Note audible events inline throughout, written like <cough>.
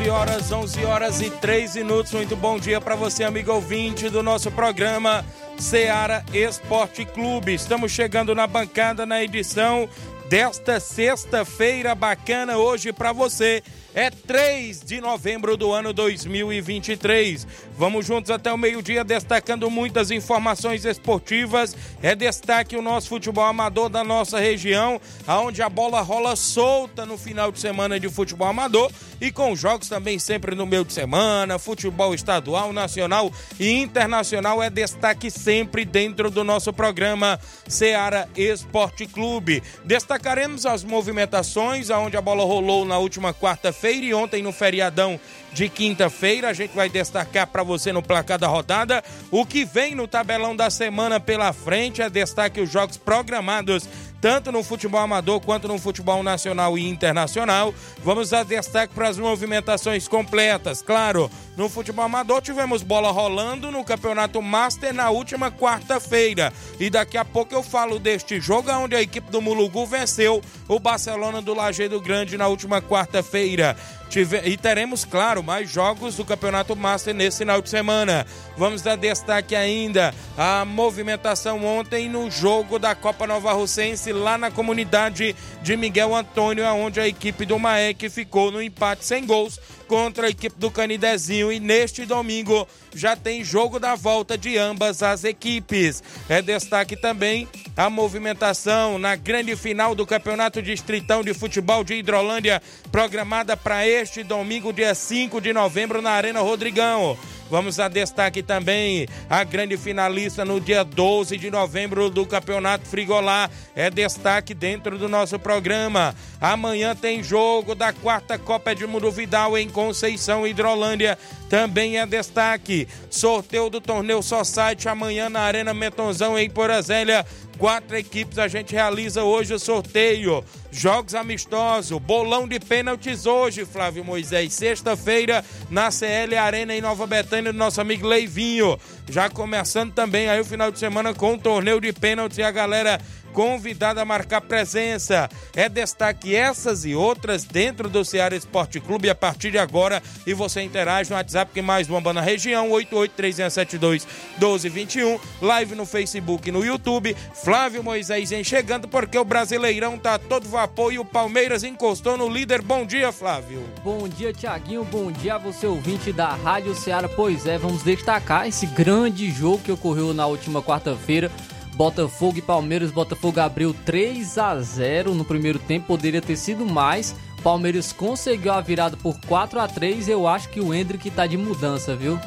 11 horas, 11 horas e 3 minutos. Muito bom dia para você, amigo ouvinte do nosso programa Seara Esporte Clube. Estamos chegando na bancada na edição desta sexta-feira bacana hoje para você é 3 de novembro do ano 2023. Vamos juntos até o meio-dia destacando muitas informações esportivas. É destaque o nosso futebol amador da nossa região, aonde a bola rola solta no final de semana de futebol amador e com jogos também sempre no meio de semana, futebol estadual, nacional e internacional é destaque sempre dentro do nosso programa Seara Esporte Clube. Destacaremos as movimentações aonde a bola rolou na última quarta-feira feira e ontem no feriadão de quinta-feira. A gente vai destacar para você no placar da rodada o que vem no tabelão da semana pela frente. É destaque os jogos programados tanto no futebol amador quanto no futebol nacional e internacional. Vamos dar destaque para as movimentações completas. Claro, no futebol amador tivemos bola rolando no Campeonato Master na última quarta-feira. E daqui a pouco eu falo deste jogo onde a equipe do Mulugu venceu o Barcelona do Lajeado Grande na última quarta-feira. E teremos, claro, mais jogos do Campeonato Master nesse final de semana. Vamos dar destaque ainda à movimentação ontem no jogo da Copa Nova Russense lá na comunidade de Miguel Antônio, onde a equipe do Maek ficou no empate sem gols contra a equipe do Canidezinho. E neste domingo já tem jogo da volta de ambas as equipes. É destaque também a movimentação na grande final do Campeonato Distritão de Futebol de Hidrolândia, programada para este domingo, dia 5 de novembro, na Arena Rodrigão. Vamos a destaque também a grande finalista no dia 12 de novembro do Campeonato Frigolá. É destaque dentro do nosso programa. Amanhã tem jogo da quarta Copa de Mundo Vidal em Conceição Hidrolândia. Também é destaque. Sorteio do torneio Society amanhã na Arena Metonzão em Porazélia quatro equipes a gente realiza hoje o sorteio. Jogos amistosos, bolão de pênaltis hoje, Flávio Moisés. Sexta-feira na CL Arena em Nova Betânia do nosso amigo Leivinho. Já começando também aí o final de semana com o torneio de pênaltis e a galera convidado a marcar presença. É destaque essas e outras dentro do Ceará Esporte Clube a partir de agora. E você interage no WhatsApp que mais bomba na região, 8836721221. Live no Facebook e no YouTube. Flávio Moisés em chegando porque o Brasileirão tá todo vapor e o Palmeiras encostou no líder. Bom dia, Flávio. Bom dia, Tiaguinho. Bom dia a você, ouvinte da Rádio Ceará. Pois é, vamos destacar esse grande jogo que ocorreu na última quarta-feira Botafogo e Palmeiras. Botafogo abriu 3 a 0 no primeiro tempo, poderia ter sido mais. Palmeiras conseguiu a virada por 4 a 3 Eu acho que o Hendrick tá de mudança, viu?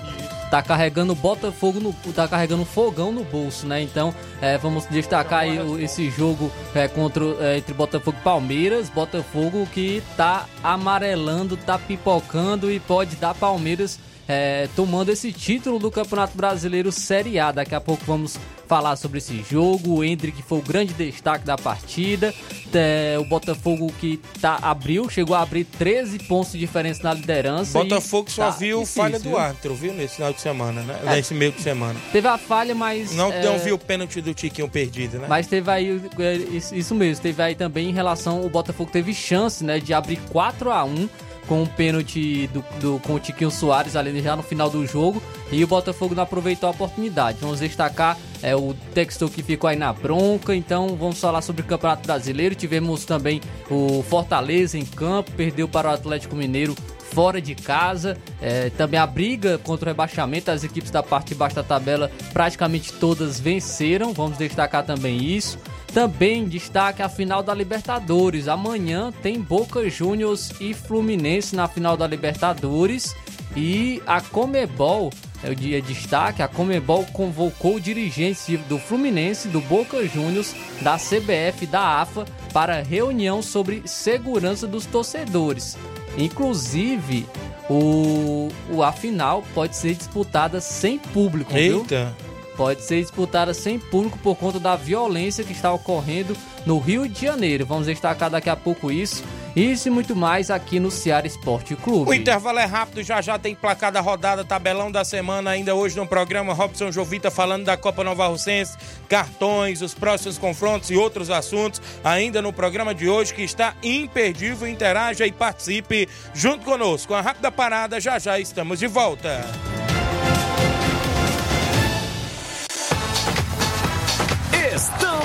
Tá carregando Botafogo no. tá carregando fogão no bolso, né? Então, é, vamos destacar esse jogo é, contra, é, entre Botafogo e Palmeiras. Botafogo que tá amarelando, tá pipocando e pode dar Palmeiras é, tomando esse título do Campeonato Brasileiro Série A. Daqui a pouco vamos falar sobre esse jogo. O Hendrick foi o grande destaque da partida. É, o Botafogo que tá, abriu, chegou a abrir 13 pontos de diferença na liderança. Botafogo só tá viu difícil, falha do árbitro, viu? Nesse final de semana, né? É. Nesse meio de semana. Teve a falha, mas. Não, é... não viu o pênalti do Tiquinho perdido, né? Mas teve aí. É, isso mesmo, teve aí também em relação. O Botafogo teve chance, né? De abrir 4 a 1 com um pênalti do, do, com o Tiquinho Soares ali já no final do jogo e o Botafogo não aproveitou a oportunidade. Vamos destacar É o texto que ficou aí na bronca. Então vamos falar sobre o Campeonato Brasileiro. Tivemos também o Fortaleza em campo, perdeu para o Atlético Mineiro fora de casa. É, também a briga contra o rebaixamento, as equipes da parte de baixo da tabela praticamente todas venceram. Vamos destacar também isso. Também destaque a final da Libertadores. Amanhã tem Boca Juniors e Fluminense na final da Libertadores. E a Comebol, é o dia destaque, a Comebol convocou dirigentes do Fluminense, do Boca Juniors, da CBF, da AFA para reunião sobre segurança dos torcedores. Inclusive, o, o a final pode ser disputada sem público, Eita. viu? Pode ser disputada sem público por conta da violência que está ocorrendo no Rio de Janeiro. Vamos destacar daqui a pouco isso. Isso e muito mais aqui no Ceará Esporte Clube. O intervalo é rápido, já já tem placada rodada, tabelão da semana, ainda hoje no programa Robson Jovita falando da Copa Nova Russense, cartões, os próximos confrontos e outros assuntos, ainda no programa de hoje que está imperdível. Interaja e participe junto conosco. Com a rápida parada, já já estamos de volta.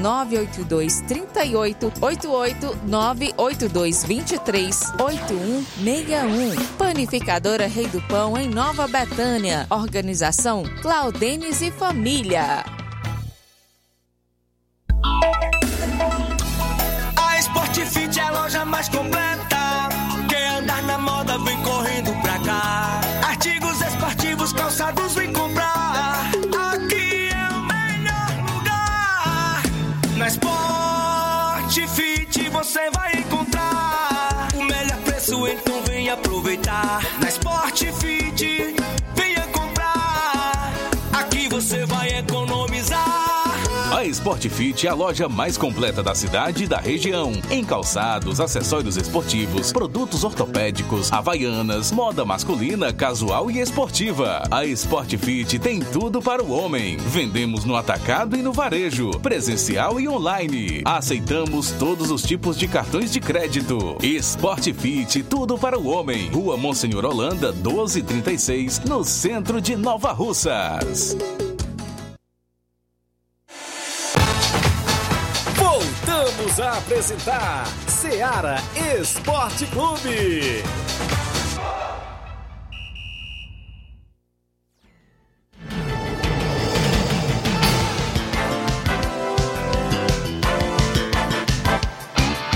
982 38 88 982 23 8161. Panificadora Rei do Pão, em Nova Betânia. Organização Claudenes e Família. A Sport Fit é a loja mais completa. A Sport Fit é a loja mais completa da cidade e da região. Em calçados, acessórios esportivos, produtos ortopédicos, havaianas, moda masculina, casual e esportiva. A Sport Fit tem tudo para o homem. Vendemos no atacado e no varejo, presencial e online. Aceitamos todos os tipos de cartões de crédito. Sport Fit, tudo para o homem. Rua Monsenhor Holanda, 1236, no centro de Nova Russas. Voltamos a apresentar Seara Esporte Clube.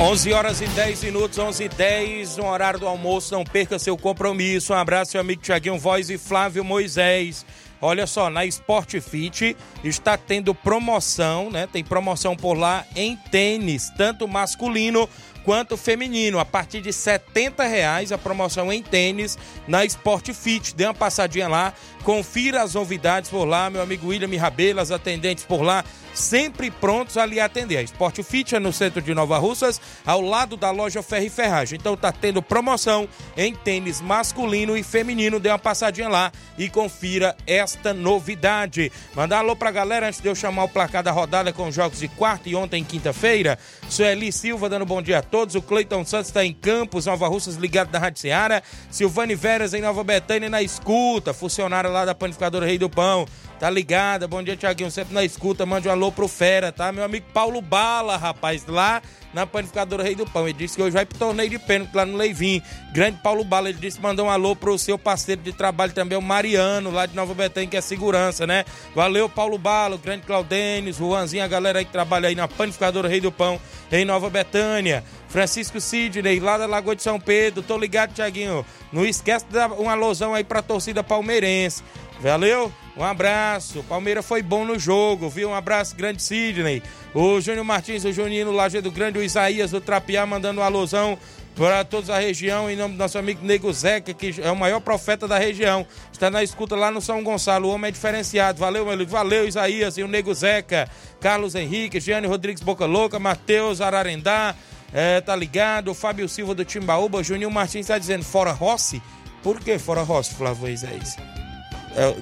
Onze horas e 10 minutos, 11 e 10, no horário do almoço, não perca seu compromisso. Um abraço, seu amigo Tiaguinho Voz e Flávio Moisés. Olha só, na Sport Fit está tendo promoção, né? Tem promoção por lá em tênis, tanto masculino quanto feminino. A partir de R$ reais a promoção em tênis na Sport Fit. Dê uma passadinha lá, confira as novidades por lá. Meu amigo William Rabelo, as atendentes por lá, sempre prontos a lhe atender. A Sport Fit é no centro de Nova Russas, ao lado da loja Ferro Ferragem. Então tá tendo promoção em tênis masculino e feminino. Dê uma passadinha lá e confira esta novidade. Mandar alô pra galera antes de eu chamar o placar da rodada com os jogos de quarta e ontem, quinta-feira. Sueli Silva dando bom dia a todos. O Cleiton Santos está em Campos, Nova Russas, ligado da Rádio Seara. Silvane Veras em Nova Betânia na escuta. Funcionário lá da Panificadora Rei do Pão. Tá ligada? Bom dia, Tiaguinho. Sempre na escuta. Mande um alô pro Fera, tá? Meu amigo Paulo Bala, rapaz, lá na Panificadora Rei do Pão. Ele disse que hoje vai pro torneio de pênalti lá no Leivim. Grande Paulo Bala, ele disse mandou um alô pro seu parceiro de trabalho também, o Mariano, lá de Nova Betânia, que é segurança, né? Valeu, Paulo Bala, o grande Claudênis, Juanzinho, a galera aí que trabalha aí na Panificadora Rei do Pão, em Nova Betânia. Francisco Sidney, lá da Lagoa de São Pedro. Tô ligado, Tiaguinho. Não esquece de dar um alôzão aí pra torcida palmeirense. Valeu? Um abraço. O Palmeiras foi bom no jogo, viu? Um abraço, grande Sidney. O Júnior Martins, o Juninho Lajeado Grande, o Isaías do Trapiá mandando um alôzão para toda a região, em nome do nosso amigo Nego Zeca, que é o maior profeta da região. Está na escuta lá no São Gonçalo. O homem é diferenciado. Valeu, meu amigo. Valeu, Isaías e o Nego Zeca. Carlos Henrique, Giane Rodrigues Boca Louca, Matheus Ararendá, é, tá ligado? Fábio Silva do Timbaúba, Juninho Martins está dizendo fora Rossi. Por que fora Rossi, Flávio Isaías?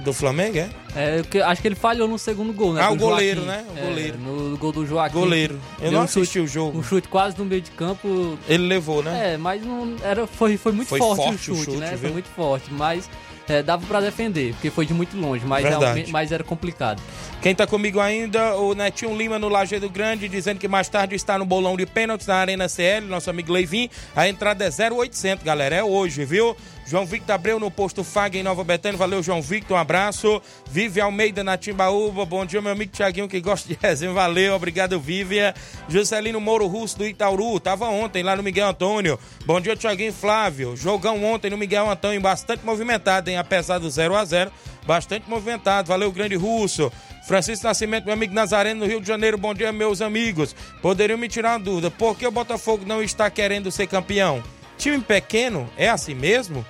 Do Flamengo, é? É, que- acho que ele falhou no segundo gol, né? Ah, o goleiro, Joaquim. né? O É, goleiro. no gol do Joaquim. Goleiro. Eu não um assisti chute- o jogo. Um chute quase no meio de campo. Ele levou, né? É, mas não era, foi, foi muito Foi forte, forte o o chute, chute, né? viu? Foi muito forte, mas é, dava pra defender, porque foi de muito longe, mas, mas era complicado. Quem tá comigo ainda, o Netinho Lima no Lajeado Grande, dizendo que mais tarde está no bolão de pênaltis na Arena CL, nosso amigo Leivin. A entrada é 0800, galera, é hoje, viu? João Victor Abreu no posto FAG em Nova Betânia. Valeu, João Victor, um abraço. Vive Almeida na Timbaúba. Bom dia, meu amigo Tiaguinho, que gosta de <laughs> resenha. Valeu, obrigado, Vívia. Juscelino Moro Russo do Itauru. Tava ontem lá no Miguel Antônio. Bom dia, Tiaguinho Flávio. Jogão ontem no Miguel Antônio, bastante movimentado, hein? Apesar do 0 a 0 bastante movimentado. Valeu, grande russo. Francisco Nascimento, meu amigo Nazareno, no Rio de Janeiro. Bom dia, meus amigos. Poderiam me tirar uma dúvida. Por que o Botafogo não está querendo ser campeão? Time pequeno é assim mesmo?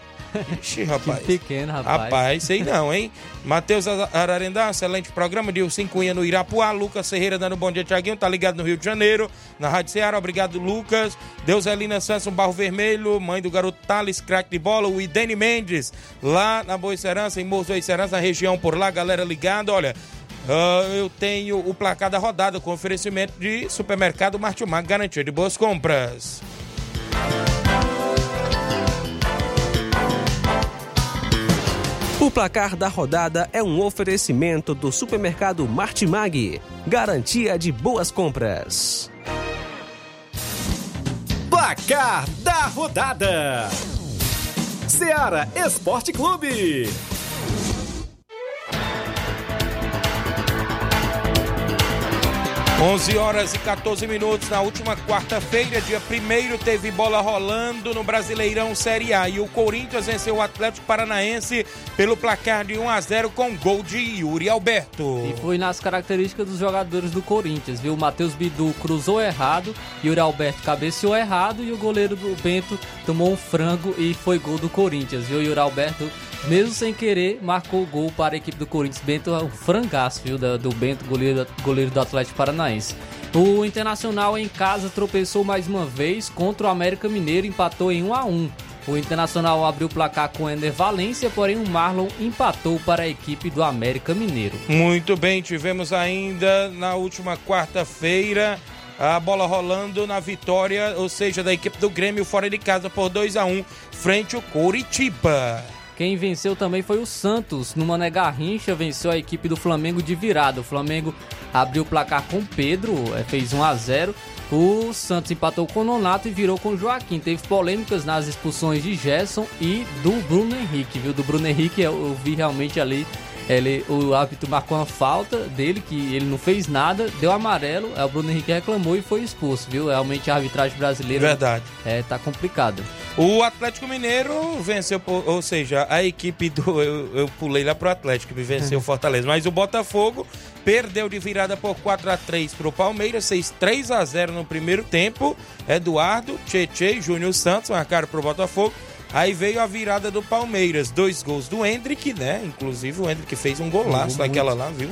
Ixi, <laughs> rapaz. pequeno, rapaz. Rapaz, sei não, hein? Matheus Ararendá, excelente programa. Dilcim Cunha no Irapuá. Lucas Ferreira dando bom dia, Tiaguinho. Tá ligado no Rio de Janeiro, na Rádio Ceará. Obrigado, Lucas. Deuselina Santos, Barro Vermelho. Mãe do garoto Thales, craque de bola. O Idene Mendes, lá na Boa Serança, em Morro Boa Serança, na região por lá. Galera ligada, olha. ah, eu tenho o placar da rodada com oferecimento de supermercado Martimag, garantia de boas compras. O placar da rodada é um oferecimento do supermercado Martimag. Garantia de boas compras. Placar da rodada: Seara Esporte Clube. 11 horas e 14 minutos na última quarta-feira, dia 1 teve bola rolando no Brasileirão Série A e o Corinthians venceu o Atlético Paranaense pelo placar de 1 a 0 com gol de Yuri Alberto. E foi nas características dos jogadores do Corinthians, viu? Matheus Bidu cruzou errado, Yuri Alberto cabeceou errado e o goleiro do Bento tomou um frango e foi gol do Corinthians, viu? Yuri Alberto, mesmo sem querer, marcou o gol para a equipe do Corinthians. Bento é um frangaço, viu? Do Bento, goleiro, goleiro do Atlético Paranaense. O Internacional em casa tropeçou mais uma vez contra o América Mineiro, empatou em 1 a 1 o Internacional abriu o placar com o Ender Valência, porém o Marlon empatou para a equipe do América Mineiro. Muito bem, tivemos ainda na última quarta-feira a bola rolando na vitória, ou seja, da equipe do Grêmio fora de casa por 2 a 1 frente ao Coritiba. Quem venceu também foi o Santos. No Mané Garrincha venceu a equipe do Flamengo de virada. O Flamengo abriu o placar com Pedro, eh, fez 1 a 0. O Santos empatou com o Nonato e virou com o Joaquim. Teve polêmicas nas expulsões de Gerson e do Bruno Henrique, viu? Do Bruno Henrique eu vi realmente ali. Ele, o árbitro marcou uma falta dele, que ele não fez nada, deu amarelo, aí o Bruno Henrique reclamou e foi expulso, viu? Realmente a arbitragem brasileira Verdade. é, tá complicada. O Atlético Mineiro venceu, ou seja, a equipe do. Eu, eu pulei lá pro Atlético, venceu o <laughs> Fortaleza. Mas o Botafogo perdeu de virada por 4 a 3 pro Palmeiras, fez 3 a 0 no primeiro tempo. Eduardo, Tietê e Júnior Santos marcaram pro Botafogo. Aí veio a virada do Palmeiras, dois gols do Hendrick, né? Inclusive o Hendrick fez um golaço Muito. naquela lá, viu?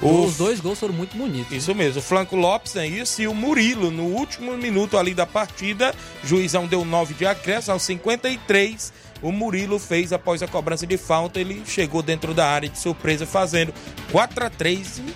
Os dois gols foram muito bonitos. Isso mesmo, o Franco Lopes é isso e o Murilo no último minuto ali da partida, juizão deu 9 de acréscimo, aos 53, o Murilo fez após a cobrança de falta, ele chegou dentro da área de surpresa fazendo 4 a 3 e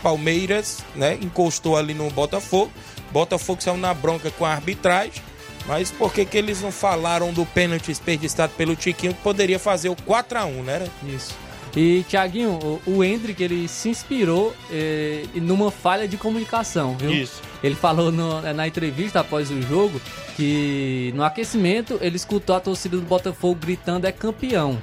Palmeiras, né, encostou ali no Botafogo. Botafogo saiu na bronca com a arbitragem, mas por que que eles não falaram do pênalti desperdiçado pelo Tiquinho que poderia fazer o 4 a 1, né? Isso. E, Thiaguinho, o, o Hendrick, ele se inspirou eh, numa falha de comunicação, viu? Isso. Ele falou no- na entrevista após o jogo que no aquecimento ele escutou a torcida do Botafogo gritando é campeão.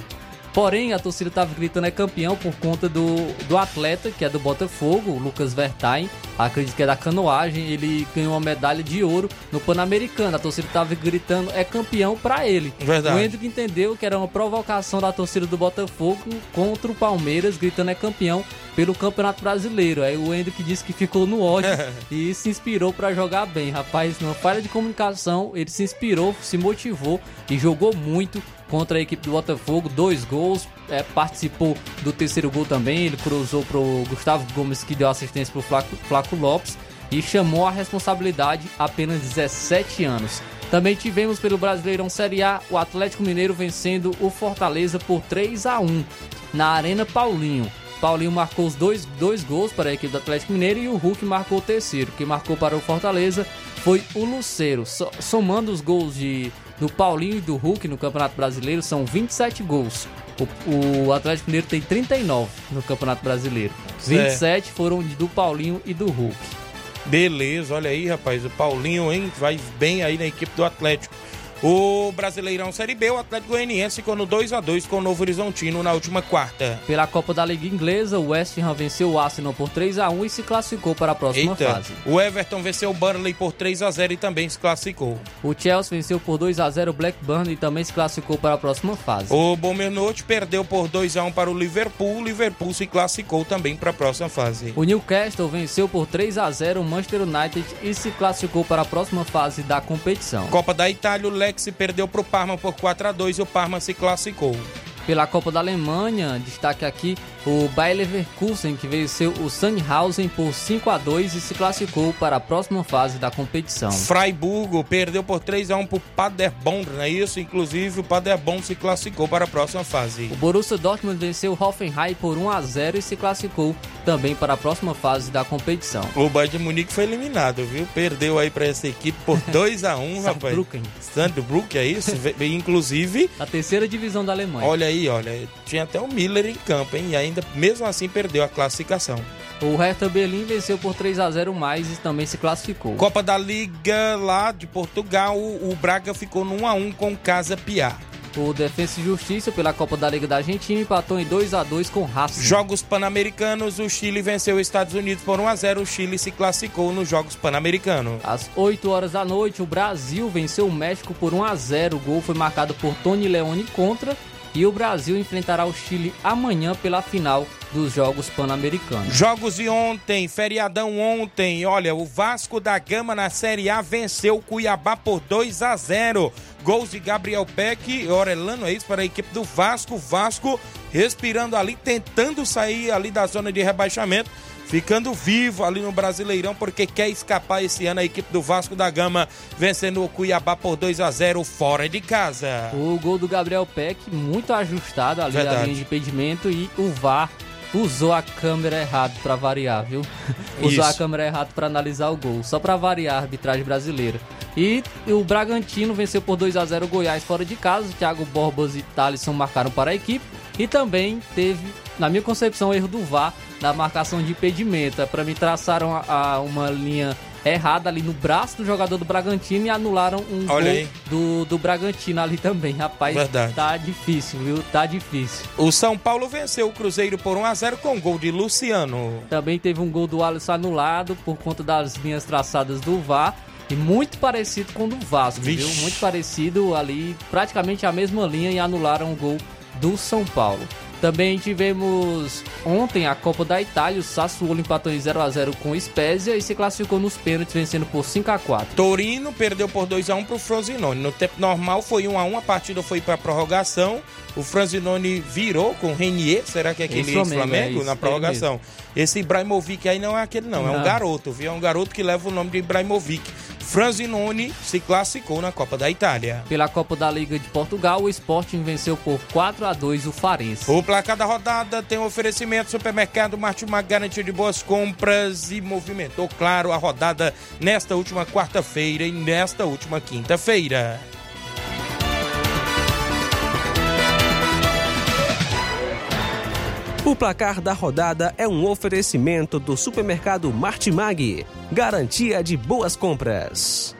Porém, a torcida estava gritando é campeão por conta do, do atleta, que é do Botafogo, o Lucas Vertain, acredito que é da canoagem, ele ganhou uma medalha de ouro no Pan-Americano. A torcida estava gritando é campeão para ele. Verdade. O Hendrick entendeu que era uma provocação da torcida do Botafogo contra o Palmeiras, gritando é campeão pelo Campeonato Brasileiro. Aí o Hendrick disse que ficou no ódio <laughs> e se inspirou para jogar bem. Rapaz, numa falha de comunicação, ele se inspirou, se motivou e jogou muito contra a equipe do Botafogo, dois gols, é, participou do terceiro gol também, ele cruzou pro Gustavo Gomes que deu assistência pro Flaco, Flaco Lopes e chamou a responsabilidade apenas 17 anos. Também tivemos pelo Brasileirão Série A o Atlético Mineiro vencendo o Fortaleza por 3 a 1 na Arena Paulinho. Paulinho marcou os dois, dois gols para a equipe do Atlético Mineiro e o Hulk marcou o terceiro. Quem marcou para o Fortaleza foi o Luceiro. Somando os gols de, do Paulinho e do Hulk no Campeonato Brasileiro, são 27 gols. O, o Atlético Mineiro tem 39 no Campeonato Brasileiro. 27 é. foram do Paulinho e do Hulk. Beleza, olha aí, rapaz. O Paulinho, hein? Vai bem aí na equipe do Atlético. O Brasileirão Série B, o Atlético Goianiense ficou no 2 a 2 com o Novo Horizontino na última quarta. Pela Copa da Liga Inglesa, o West Ham venceu o Arsenal por 3 a 1 e se classificou para a próxima Eita. fase. O Everton venceu o Burnley por 3 a 0 e também se classificou. O Chelsea venceu por 2 a 0 o Blackburn e também se classificou para a próxima fase. O Bournemouth perdeu por 2 a 1 para o Liverpool, o Liverpool se classificou também para a próxima fase. O Newcastle venceu por 3 a 0 o Manchester United e se classificou para a próxima fase da competição. Copa da Itália, o Lex perdeu para o Parma por 4 a 2 e o Parma se classificou. Pela Copa da Alemanha, destaque aqui o Bayer Leverkusen, que venceu o Sandhausen por 5 a 2 e se classificou para a próxima fase da competição. Freiburgo perdeu por 3 a 1 para o Paderborn, não é isso? Inclusive o Paderborn se classificou para a próxima fase. O Borussia Dortmund venceu o Hoffenheim por 1 a 0 e se classificou também para a próxima fase da competição. O Bayern de Munique foi eliminado, viu? Perdeu aí para essa equipe por <laughs> 2 a 1, rapaz. Sandbrucken. Sandbruck, é isso? <laughs> Inclusive... A terceira divisão da Alemanha. Olha aí, olha, tinha até o Miller em campo, hein? E ainda, mesmo assim, perdeu a classificação. O Hertha Berlim venceu por 3 a 0 mais e também se classificou. Copa da Liga lá de Portugal, o Braga ficou no 1 a 1 com Casa Piá. O Defensa e Justiça pela Copa da Liga da Argentina empatou em 2 a 2 com Racing. Jogos Pan-Americanos, o Chile venceu os Estados Unidos por 1 a 0. O Chile se classificou nos Jogos Pan-Americanos. Às 8 horas da noite, o Brasil venceu o México por 1 a 0. O gol foi marcado por Tony Leone contra e o Brasil enfrentará o Chile amanhã pela final dos Jogos Pan-Americanos. Jogos de ontem, feriadão ontem. Olha, o Vasco da Gama na Série A venceu o Cuiabá por 2 a 0. Gols de Gabriel Peck e Orelano, é isso para a equipe do Vasco. Vasco respirando ali, tentando sair ali da zona de rebaixamento ficando vivo ali no Brasileirão, porque quer escapar esse ano a equipe do Vasco da Gama, vencendo o Cuiabá por 2 a 0 fora de casa. O gol do Gabriel Peck, muito ajustado ali Verdade. a linha de impedimento e o VAR usou a câmera errado para variar, viu? <laughs> usou a câmera errado para analisar o gol, só para variar a arbitragem brasileira. E o Bragantino venceu por 2 a 0 o Goiás fora de casa. Thiago Borbas e Thalisson marcaram para a equipe. E também teve, na minha concepção, erro do VAR na marcação de impedimento. Para mim, traçaram a, a, uma linha errada ali no braço do jogador do Bragantino e anularam um Olha gol do, do Bragantino ali também. Rapaz, Verdade. tá difícil, viu? Tá difícil. O São Paulo venceu o Cruzeiro por 1 a 0 com gol de Luciano. Também teve um gol do Alisson anulado por conta das linhas traçadas do VAR. E muito parecido com o do Vasco, Vixe. viu? Muito parecido ali, praticamente a mesma linha e anularam o gol do São Paulo. Também tivemos ontem a Copa da Itália, o Sassuolo empatou em 0 a 0 com o Spezia e se classificou nos pênaltis vencendo por 5 a 4. Torino perdeu por 2 a 1 para o Frosinone. No tempo normal foi 1 a 1, a partida foi para prorrogação. O Franzinoni virou com Renier, será que é aquele ex-Flamengo, é na prorrogação? Esse Ibrahimovic aí não é aquele não, não, é um garoto, viu? É um garoto que leva o nome de Ibrahimovic. Franzinoni se classificou na Copa da Itália. Pela Copa da Liga de Portugal, o Sporting venceu por 4 a 2 o Farense. O placar da rodada tem um oferecimento supermercado Martimag garantia de boas compras e movimentou claro a rodada nesta última quarta-feira e nesta última quinta-feira. O placar da rodada é um oferecimento do supermercado Martimag, garantia de boas compras.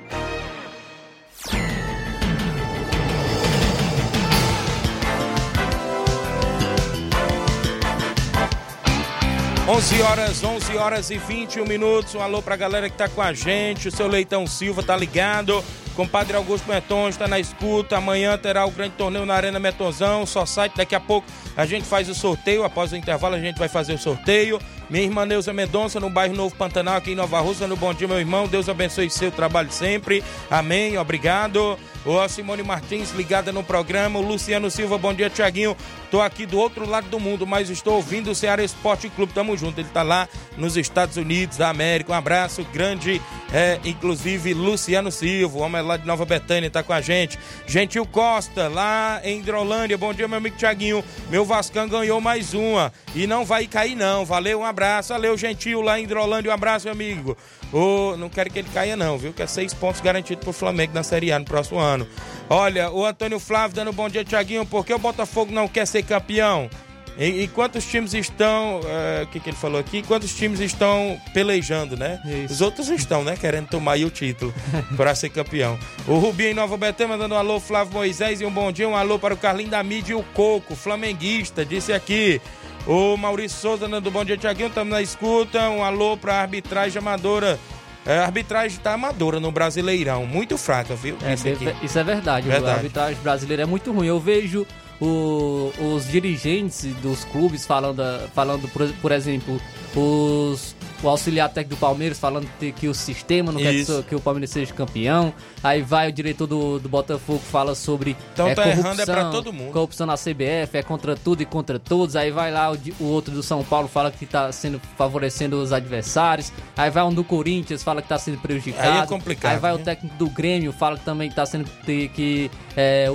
11 horas, 11 horas e 21 minutos. Um alô pra galera que tá com a gente. O seu Leitão Silva tá ligado. Compadre Augusto Meton está na escuta. Amanhã terá o grande torneio na Arena Metonzão. Só site. Daqui a pouco a gente faz o sorteio. Após o intervalo, a gente vai fazer o sorteio. Minha irmã Neuza Mendonça, no bairro Novo Pantanal, aqui em Nova Rússia. No bom dia, meu irmão. Deus abençoe seu trabalho sempre. Amém. Obrigado. O Simone Martins ligada no programa. O Luciano Silva, bom dia, Tiaguinho. Tô aqui do outro lado do mundo, mas estou ouvindo o Ceará Esporte Clube. Tamo junto. Ele tá lá nos Estados Unidos da América. Um abraço grande, é, inclusive Luciano Silva, o homem lá de Nova Betânia, tá com a gente. Gentil Costa, lá em Hidrolândia. Bom dia, meu amigo Tiaguinho. Meu Vascão ganhou mais uma. E não vai cair, não. Valeu, um abraço. Valeu, Gentil, lá em Hidrolândia. Um abraço, meu amigo. Oh, não quero que ele caia, não, viu? Que é seis pontos garantidos pro Flamengo na Série A no próximo ano. Olha, o Antônio Flávio dando bom dia, Tiaguinho. Por que o Botafogo não quer ser campeão? E, e quantos times estão. O uh, que, que ele falou aqui? Quantos times estão pelejando, né? Isso. Os outros estão, né? Querendo tomar aí o título <laughs> para ser campeão. O Rubinho em Nova Betânia mandando um alô, Flávio Moisés, e um bom dia. Um alô para o Carlinho da Mídia e o Coco, flamenguista, disse aqui. O Maurício Souza dando bom dia, Tiaguinho. Estamos na escuta. Um alô para a arbitragem amadora. É, a arbitragem está amadora no Brasileirão, muito fraca, viu? É, isso, isso, é verdade. verdade. A arbitragem brasileira é muito ruim. Eu vejo o, os dirigentes dos clubes falando, falando por, por exemplo, os o auxiliar técnico do Palmeiras falando que o sistema não quer que, o Palmeiras seja campeão. Aí vai o diretor do, do Botafogo fala sobre então é, tá corrupção, errando é pra todo mundo. corrupção na CBF, é contra tudo e contra todos. Aí vai lá o, o outro do São Paulo fala que tá sendo favorecendo os adversários. Aí vai um do Corinthians fala que tá sendo prejudicado. Aí é complicado. Aí vai né? o técnico do Grêmio fala que também tá sendo que é,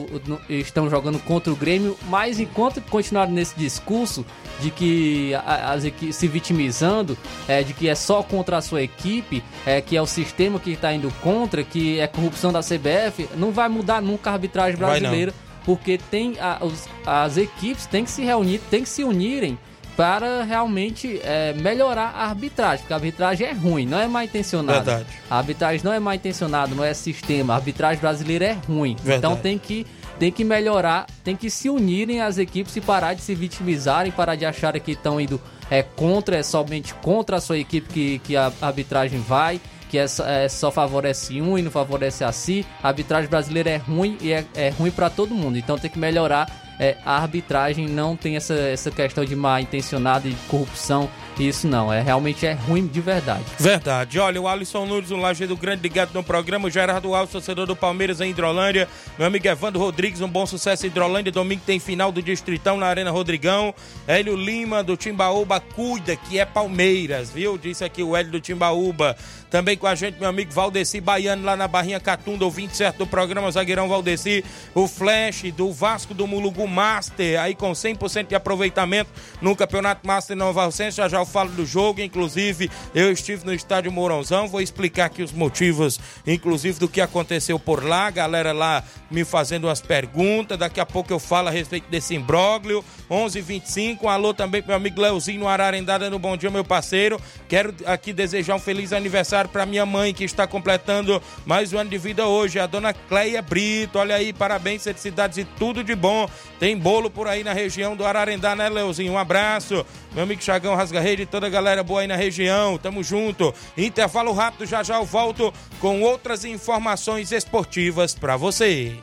estão jogando contra o Grêmio. Mas enquanto continuar nesse discurso de que as equipes se vitimizando, é, de que é só contra a sua equipe, é, que é o sistema que está indo contra, que é corrupção da CBF, não vai mudar nunca a arbitragem brasileira, porque tem a, os, as equipes têm que se reunir, têm que se unirem para realmente é, melhorar a arbitragem, porque a arbitragem é ruim, não é mal intencionada. Verdade. A arbitragem não é mal intencionada, não é sistema. A arbitragem brasileira é ruim. Verdade. Então tem que tem que melhorar, tem que se unirem as equipes e parar de se vitimizarem, parar de achar que estão indo é, contra, é somente contra a sua equipe que, que a arbitragem vai, que é, é, só favorece um e não favorece a si. A arbitragem brasileira é ruim e é, é ruim para todo mundo, então tem que melhorar. É, a arbitragem não tem essa, essa questão de má intencionada e corrupção isso não, é realmente é ruim de verdade. Verdade. Olha, o Alisson Nunes, um laje do grande ligado no programa, o Gerardo Alves, torcedor do Palmeiras em Hidrolândia, meu amigo Evandro Rodrigues, um bom sucesso em Hidrolândia, domingo tem final do Distritão na Arena Rodrigão, Hélio Lima do Timbaúba, cuida que é Palmeiras, viu? Disse aqui o Hélio do Timbaúba. Também com a gente, meu amigo Valdeci Baiano, lá na Barrinha Catunda, ouvinte certo do programa Zagueirão Valdeci, o Flash do Vasco do Mulugu Master, aí com 100% de aproveitamento no Campeonato Master Nova Rocense, já já eu falo do jogo, inclusive eu estive no estádio Mourãozão, vou explicar aqui os motivos, inclusive do que aconteceu por lá, galera lá me fazendo umas perguntas, daqui a pouco eu falo a respeito desse imbróglio, 11:25, um alô também pro meu amigo Leozinho no Ararendada no Bom Dia, meu parceiro, quero aqui desejar um feliz aniversário aniversário para minha mãe, que está completando mais um ano de vida hoje, a dona Cleia Brito. Olha aí, parabéns, felicidades e tudo de bom. Tem bolo por aí na região do Ararendá, né, Leozinho? Um abraço. Meu amigo Chagão Rasga-Rede e toda a galera boa aí na região. Tamo junto. Intervalo rápido, já já eu volto com outras informações esportivas para você.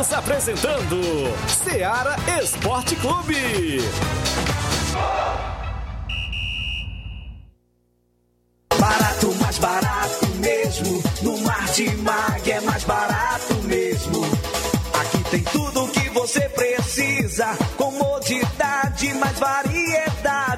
Estamos apresentando Seara Esporte Clube. Barato, mais barato mesmo. No Mar de Mag é mais barato mesmo. Aqui tem tudo que você precisa. Comodidade, mais variedade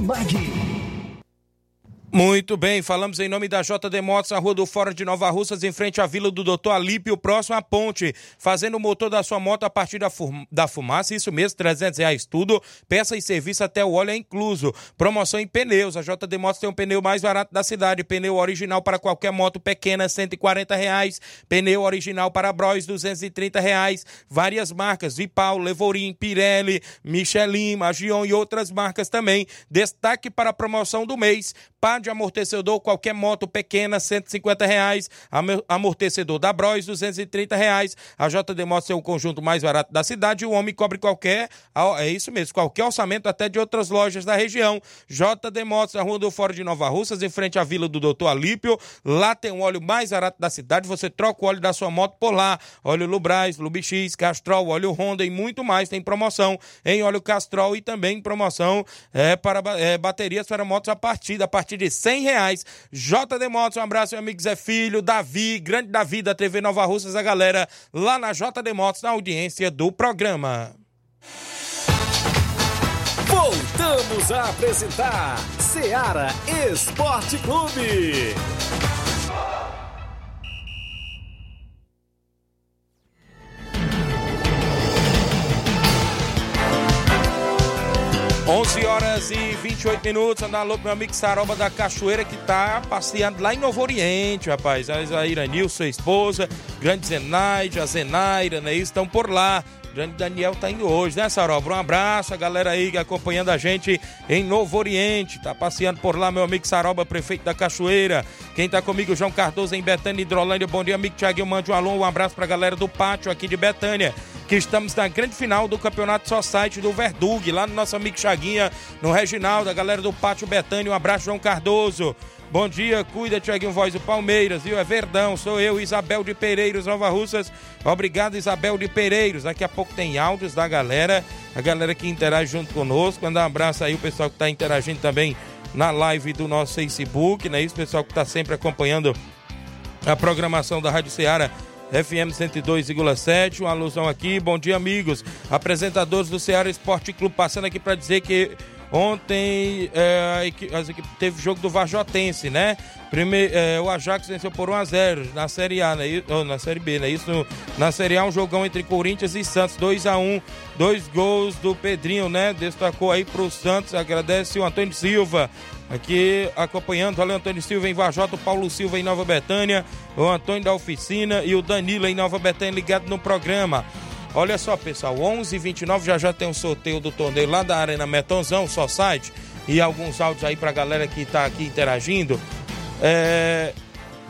Mag. Muito bem, falamos em nome da JD Motos, na Rua do Fora de Nova Russas, em frente à Vila do Doutor Alípio, próximo à ponte, fazendo o motor da sua moto a partir da, da fumaça, isso mesmo, 300 reais tudo, peça e serviço até o óleo é incluso. Promoção em pneus, a JD Motos tem o um pneu mais barato da cidade, pneu original para qualquer moto pequena, 140 reais, pneu original para Bros, 230 reais, várias marcas, Vipal, Levorim, Pirelli, Michelin, Magion e outras marcas também. Destaque para a promoção do mês, de amortecedor, qualquer moto pequena, 150 reais. Amortecedor da Bros, 230 reais. A JD Motos é o conjunto mais barato da cidade. O homem cobre qualquer, é isso mesmo, qualquer orçamento até de outras lojas da região. JD Motos, na Rua do Fora de Nova Russas, em frente à Vila do Doutor Alípio. Lá tem o óleo mais barato da cidade. Você troca o óleo da sua moto por lá. Óleo Lubrais, Lubix, Castrol, óleo Honda e muito mais. Tem promoção em óleo Castrol e também promoção é, para é, baterias para motos a partir, a partir de 100 reais. JD Motos, um abraço, meu amigo Zé Filho, Davi, grande Davi da TV Nova Russas, a galera lá na JD Motos, na audiência do programa. Voltamos a apresentar Seara Esporte Clube. 11 horas e 28 minutos. Andar louco, meu amigo Saroba da Cachoeira, que tá passeando lá em Novo Oriente, rapaz. A Iranil, sua esposa, grande Zenaide, a Zenaira, né? Estão por lá. Grande Daniel tá indo hoje, né, Saroba? Um abraço, a galera aí acompanhando a gente em Novo Oriente. Tá passeando por lá, meu amigo Saroba, prefeito da Cachoeira. Quem tá comigo, João Cardoso, em Betânia, Hidrolândia. Bom dia, amigo Tiaguinho. Mande um alô, um abraço pra galera do pátio aqui de Betânia que estamos na grande final do Campeonato Society do Verdug, lá no nosso amigo Chaguinha, no Reginaldo, a galera do Pátio Betânia. Um abraço, João Cardoso. Bom dia, cuida, Tiaguinho Voz do Palmeiras, viu? É Verdão, sou eu, Isabel de Pereiros, Nova Russas. Obrigado, Isabel de Pereiros. Daqui a pouco tem áudios da galera, a galera que interage junto conosco. Manda um abraço aí, o pessoal que está interagindo também na live do nosso Facebook, né? Isso, pessoal que está sempre acompanhando a programação da Rádio Ceará FM 102,7. Uma alusão aqui. Bom dia, amigos. Apresentadores do Ceará Esporte Clube passando aqui para dizer que ontem é, a equipe, teve jogo do Vajotense, né? Primeiro, é, o Ajax venceu por 1 a 0 na Série A, né? Ou na Série B, né? Isso na Série A, um jogão entre Corinthians e Santos, 2 a 1 dois gols do Pedrinho, né? Destacou aí pro Santos, agradece o Antônio Silva aqui acompanhando. Valeu, Antônio Silva em Vajota, o Paulo Silva em Nova Betânia, o Antônio da Oficina e o Danilo em Nova Betânia ligado no programa. Olha só, pessoal, 11 h 29 já já tem um sorteio do torneio lá da Arena Metonzão, só site, e alguns áudios aí pra galera que tá aqui interagindo. É,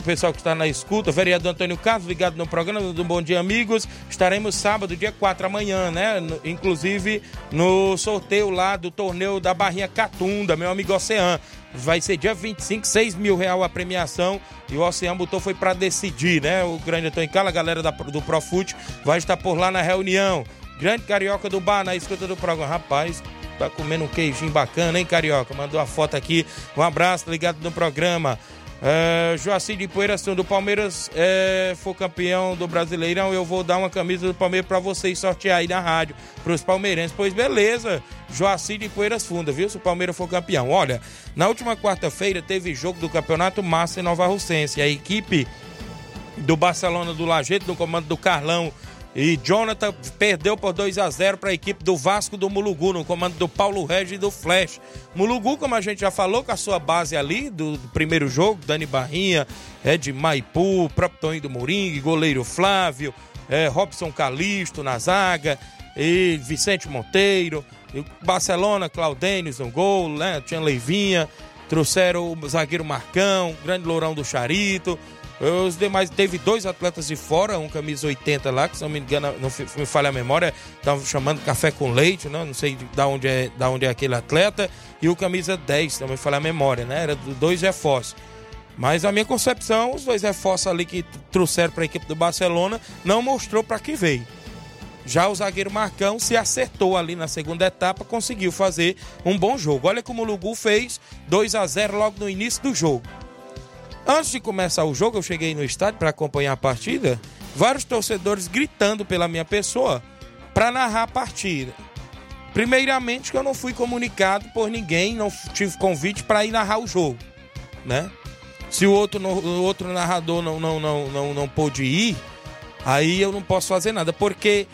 o pessoal que está na escuta, vereador Antônio Carlos, ligado no programa do Bom Dia Amigos. Estaremos sábado, dia 4 amanhã, né? No, inclusive no sorteio lá do torneio da Barrinha Catunda, meu amigo Ocean. Vai ser dia 25, 6 mil real a premiação. E o Ocean botou foi para decidir, né? O grande Antônio Carlos, a galera da, do Profute, vai estar por lá na reunião. Grande Carioca do Bar, na escuta do programa. Rapaz, tá comendo um queijinho bacana, hein, Carioca? Mandou a foto aqui. Um abraço, ligado no programa. Uh, Joacir de Poeira, se do Palmeiras é, for campeão do Brasileirão, eu vou dar uma camisa do Palmeiras para vocês sortear aí na rádio, para os palmeirenses. Pois beleza, Joacir de Poeiras Funda, viu? Se o Palmeiras for campeão. Olha, na última quarta-feira teve jogo do Campeonato Massa em Nova Russense. A equipe do Barcelona do Lajeito, no comando do Carlão e Jonathan perdeu por 2 a 0 para a equipe do Vasco do Mulugu, no comando do Paulo Regis e do Flash. Mulugu, como a gente já falou, com a sua base ali do, do primeiro jogo, Dani Barrinha, Ed Maipu, próprio Toninho do Moringue, goleiro Flávio, é, Robson Calisto na zaga, e Vicente Monteiro, e Barcelona, Claudênis no gol, né? Tinha Leivinha, trouxeram o zagueiro Marcão, grande lourão do Charito. Os demais, teve dois atletas de fora, um camisa 80 lá, que se não me engano, não me falha a memória, estavam chamando café com leite, né? não sei da onde, é, da onde é aquele atleta, e o camisa 10, se não me falha a memória, né? Era dois reforços. Mas a minha concepção, os dois reforços ali que trouxeram para a equipe do Barcelona, não mostrou para que veio. Já o zagueiro Marcão se acertou ali na segunda etapa, conseguiu fazer um bom jogo. Olha como o Lugu fez 2 a 0 logo no início do jogo. Antes de começar o jogo, eu cheguei no estádio para acompanhar a partida. Vários torcedores gritando pela minha pessoa para narrar a partida. Primeiramente, que eu não fui comunicado por ninguém, não tive convite para ir narrar o jogo. né? Se o outro, o outro narrador não, não, não, não, não pôde ir, aí eu não posso fazer nada, porque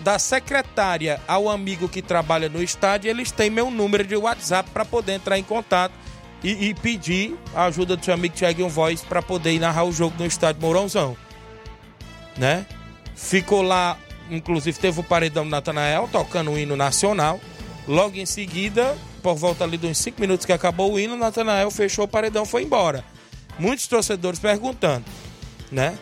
da secretária ao amigo que trabalha no estádio, eles têm meu número de WhatsApp para poder entrar em contato e, e pedir a ajuda do seu amigo Thiaguinho Voz para poder narrar o jogo no estádio Mourãozão. Né? Ficou lá, inclusive teve o paredão do Natanael tocando o hino nacional. Logo em seguida, por volta ali de uns 5 minutos que acabou o hino, Natanael fechou o paredão foi embora. Muitos torcedores perguntando, né?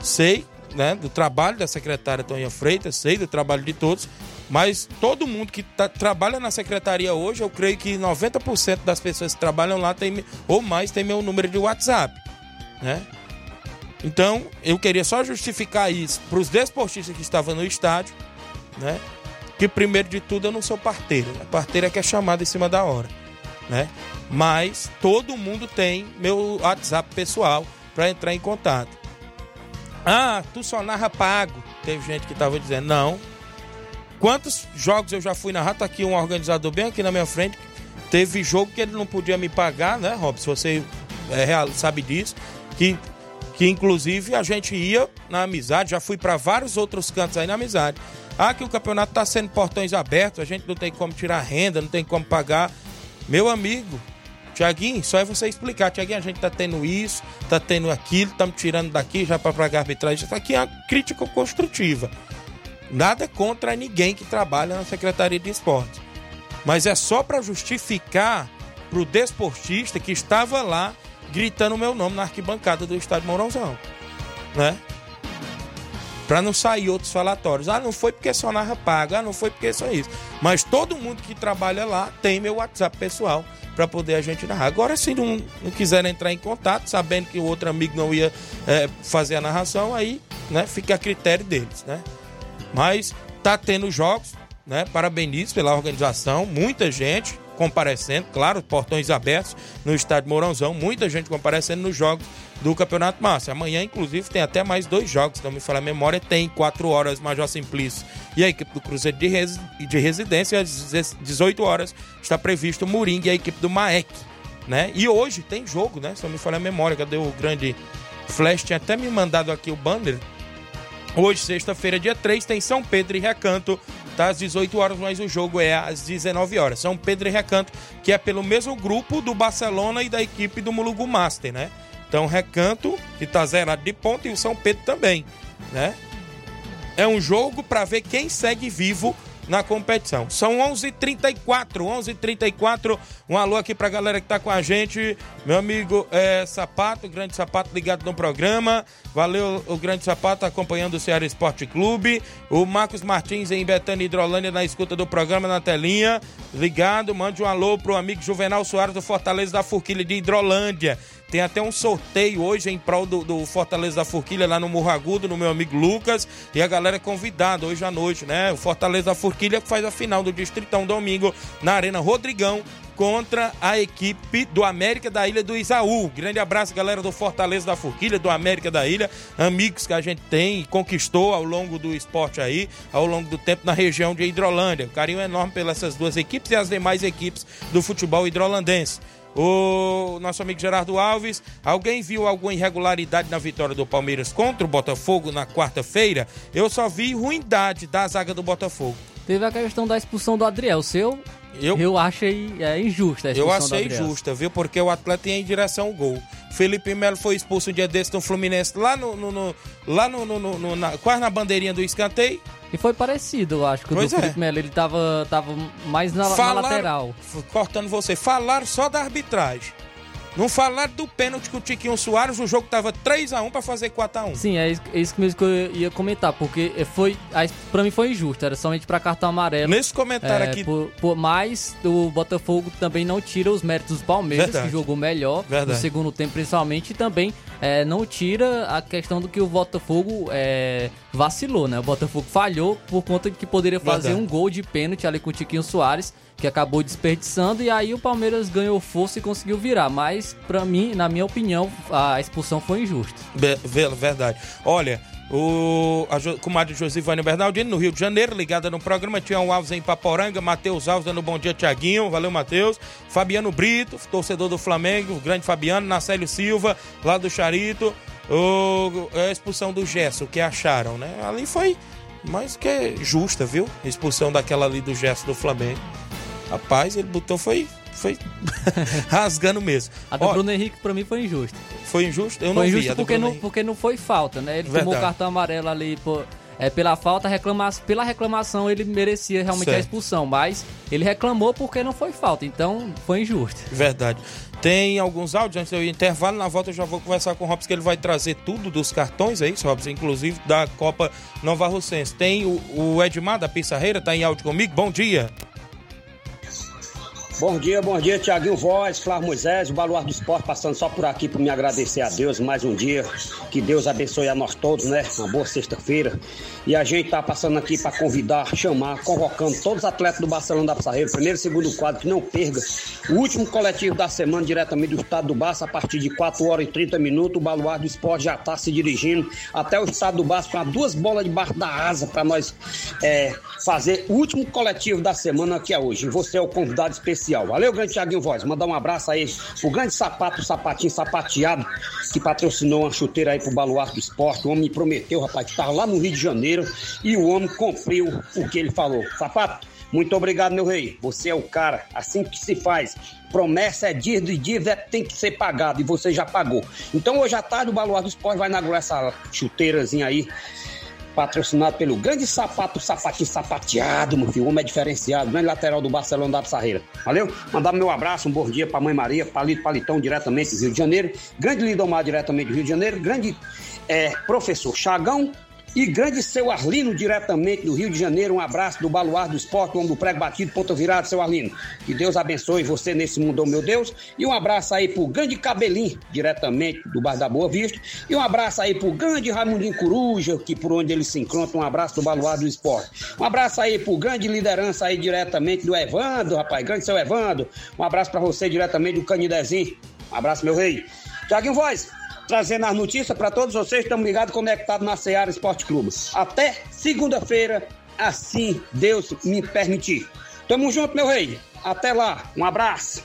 Sei, né, do trabalho da secretária Toninha Freitas, sei do trabalho de todos, mas todo mundo que tá- trabalha na secretaria hoje, eu creio que 90% das pessoas que trabalham lá tem, ou mais tem meu número de WhatsApp, né? Então, eu queria só justificar isso para os desportistas que estavam no estádio, né? Que primeiro de tudo eu não sou parteiro. A parteira é que é chamada em cima da hora, né? Mas todo mundo tem meu WhatsApp pessoal para entrar em contato. Ah, tu só narra pago. Teve gente que tava dizendo, não. Quantos jogos eu já fui narrar? Tá aqui um organizador bem aqui na minha frente. Teve jogo que ele não podia me pagar, né, Rob? Se você é, sabe disso. Que, que inclusive a gente ia na amizade, já fui para vários outros cantos aí na amizade. Ah, que o campeonato tá sendo portões abertos, a gente não tem como tirar renda, não tem como pagar. Meu amigo, Tiaguinho, só é você explicar. Tiaguinho, a gente tá tendo isso, tá tendo aquilo, estamos tirando daqui já para pagar arbitragem. Isso aqui é uma crítica construtiva. Nada contra ninguém que trabalha na Secretaria de Esporte. Mas é só para justificar pro desportista que estava lá gritando o meu nome na arquibancada do estádio Mourãozão. Né? Pra não sair outros falatórios. Ah, não foi porque só narra paga, ah, não foi porque só isso. Mas todo mundo que trabalha lá tem meu WhatsApp pessoal para poder a gente narrar. Agora, se não, não quiser entrar em contato, sabendo que o outro amigo não ia eh, fazer a narração, aí né, fica a critério deles, né? Mas tá tendo jogos, né? Parabenizo pela organização, muita gente comparecendo, claro, portões abertos no estádio Mourãozão, muita gente comparecendo nos jogos do Campeonato Massa. Amanhã, inclusive, tem até mais dois jogos, então me fala a memória, tem 4 horas Major Simplício e a equipe do Cruzeiro de, resi- de Residência, às 18 horas está previsto o Moringa e a equipe do Maek, né? E hoje tem jogo, né? Se eu me falar a memória, cadê o grande Flash? Tinha até me mandado aqui o banner, Hoje, sexta-feira, dia 3, tem São Pedro e Recanto, tá às 18 horas, mas o jogo é às 19 horas. São Pedro e Recanto, que é pelo mesmo grupo do Barcelona e da equipe do Mulugu Master, né? Então, Recanto, que tá zerado de ponto, e o São Pedro também, né? É um jogo para ver quem segue vivo na competição. São 11h34, 11h34. Um alô aqui pra galera que tá com a gente. Meu amigo é, Sapato, grande Sapato ligado no programa. Valeu o grande Sapato acompanhando o Ceará Esporte Clube. O Marcos Martins em Betânia Hidrolândia na escuta do programa na telinha. Ligado, mande um alô pro amigo Juvenal Soares do Fortaleza da Forquilha de Hidrolândia. Tem até um sorteio hoje em prol do, do Fortaleza da Forquilha lá no Morro Agudo, no meu amigo Lucas. E a galera é convidada hoje à noite, né? O Fortaleza da Forquilha faz a final do Distritão domingo na Arena Rodrigão contra a equipe do América da Ilha do Isaú. Grande abraço, galera do Fortaleza da Forquilha, do América da Ilha, amigos que a gente tem e conquistou ao longo do esporte aí, ao longo do tempo na região de Hidrolândia. Carinho enorme pelas essas duas equipes e as demais equipes do futebol hidrolandense. O nosso amigo Gerardo Alves, alguém viu alguma irregularidade na vitória do Palmeiras contra o Botafogo na quarta-feira? Eu só vi ruindade da zaga do Botafogo. Teve a questão da expulsão do Adriel. Seu, Eu, eu achei é, injusta Eu achei Adriel. justa, viu? Porque o atleta ia em direção ao gol. Felipe Melo foi expulso um dia desse no Fluminense, lá no. no- no- lá no. no- na, quase na bandeirinha do escanteio. E foi parecido, eu acho, que o é. Felipe Melo. Ele tava, tava mais na, na Falaram- lateral. F- Cortando você. Falaram só da arbitragem. Não falaram do pênalti que o Tiquinho Soares, o jogo tava 3x1 pra fazer 4x1. Sim, é isso, é isso mesmo que eu ia comentar, porque foi, a- pra mim foi injusto, era somente pra cartão amarelo. Nesse comentário É, aqui. por, por mais o Botafogo também não tira os méritos do Palmeiras, Verdade. que jogou melhor Verdade. no segundo tempo, principalmente, e também é, não tira a questão do que o Botafogo é, vacilou, né? O Botafogo falhou por conta de que poderia fazer Verdade. um gol de pênalti ali com o Tiquinho Soares, que acabou desperdiçando, e aí o Palmeiras ganhou força e conseguiu virar. Mas, pra mim, na minha opinião, a expulsão foi injusta. Be- Verdade. Olha, O, a jo, comadre Josivane Bernardino, no Rio de Janeiro, ligada no programa. Tião Alves em Paporanga, Matheus Alves dando bom dia, Tiaguinho. Valeu, Matheus. Fabiano Brito, torcedor do Flamengo, grande Fabiano. Nacélio Silva, lá do Charito. O, a expulsão do Gesso, que acharam, né? Ali foi mais que justa, viu? A expulsão daquela ali do Gesso do Flamengo. Rapaz, ele botou, foi foi <laughs> rasgando mesmo. A do Bruno Henrique pra mim foi injusta. Foi injusto? Eu foi não injusto vi. Porque não, porque não foi falta, né? Ele Verdade. tomou cartão amarelo ali por, é, pela falta, reclama, pela reclamação ele merecia realmente certo. a expulsão, mas ele reclamou porque não foi falta, então foi injusto. Verdade. Tem alguns áudios antes do intervalo. Na volta eu já vou conversar com o Robson, que ele vai trazer tudo dos cartões, é isso, Robson? Inclusive da Copa Nova Russense. Tem o, o Edmar da Pissarreira, tá em áudio comigo. Bom dia. Bom dia, bom dia, Tiaguinho Voz, Flávio Moisés, o Baluar do Esporte, passando só por aqui para me agradecer a Deus mais um dia. Que Deus abençoe a nós todos, né? Uma boa sexta-feira. E a gente tá passando aqui para convidar, chamar, convocando todos os atletas do Barcelona da Pissarreira, primeiro e segundo quadro, que não perca. O último coletivo da semana, diretamente do estado do Barça, a partir de 4 horas e 30 minutos, o Baluar do Esporte já está se dirigindo até o estado do Barça com duas bolas debaixo da asa para nós é, fazer o último coletivo da semana que é hoje. Você é o convidado especial. Valeu, grande Thiaguinho Voz. Mandar um abraço aí pro grande sapato, o sapatinho sapateado, que patrocinou uma chuteira aí pro Baluarte do Esporte. O homem me prometeu, rapaz, que tava lá no Rio de Janeiro e o homem cumpriu o que ele falou. Sapato, muito obrigado, meu rei. Você é o cara, assim que se faz. Promessa é dívida e dívida tem que ser pagado e você já pagou. Então hoje à tarde o Baluarte do Esporte vai inaugurar essa chuteirazinha aí patrocinado pelo grande sapato, sapatinho sapateado, meu filho. Homem é diferenciado, grande lateral do Barcelona da Pissarreira. Valeu? Mandar meu abraço, um bom dia pra Mãe Maria, Palito Palitão, diretamente do Rio de Janeiro. Grande Lidomar, diretamente do Rio de Janeiro. Grande é, professor Chagão, e grande seu Arlino, diretamente do Rio de Janeiro, um abraço do Baluar do Esporte, homem do prego batido, ponto virado, seu Arlino. Que Deus abençoe você nesse mundo, meu Deus. E um abraço aí pro grande Cabelinho, diretamente do Bar da Boa Vista. E um abraço aí pro grande Raimundinho Coruja, que por onde ele se encontra, um abraço do Baluar do Esporte. Um abraço aí pro grande liderança aí diretamente do Evandro, rapaz, grande seu Evandro. Um abraço para você diretamente do Canidezinho. Um abraço, meu rei. Tiaguinho Voz, trazendo as notícias para todos vocês. Estamos ligados, conectados na Seara Esporte Clube. Até segunda-feira, assim Deus me permitir. Tamo junto, meu rei. Até lá. Um abraço.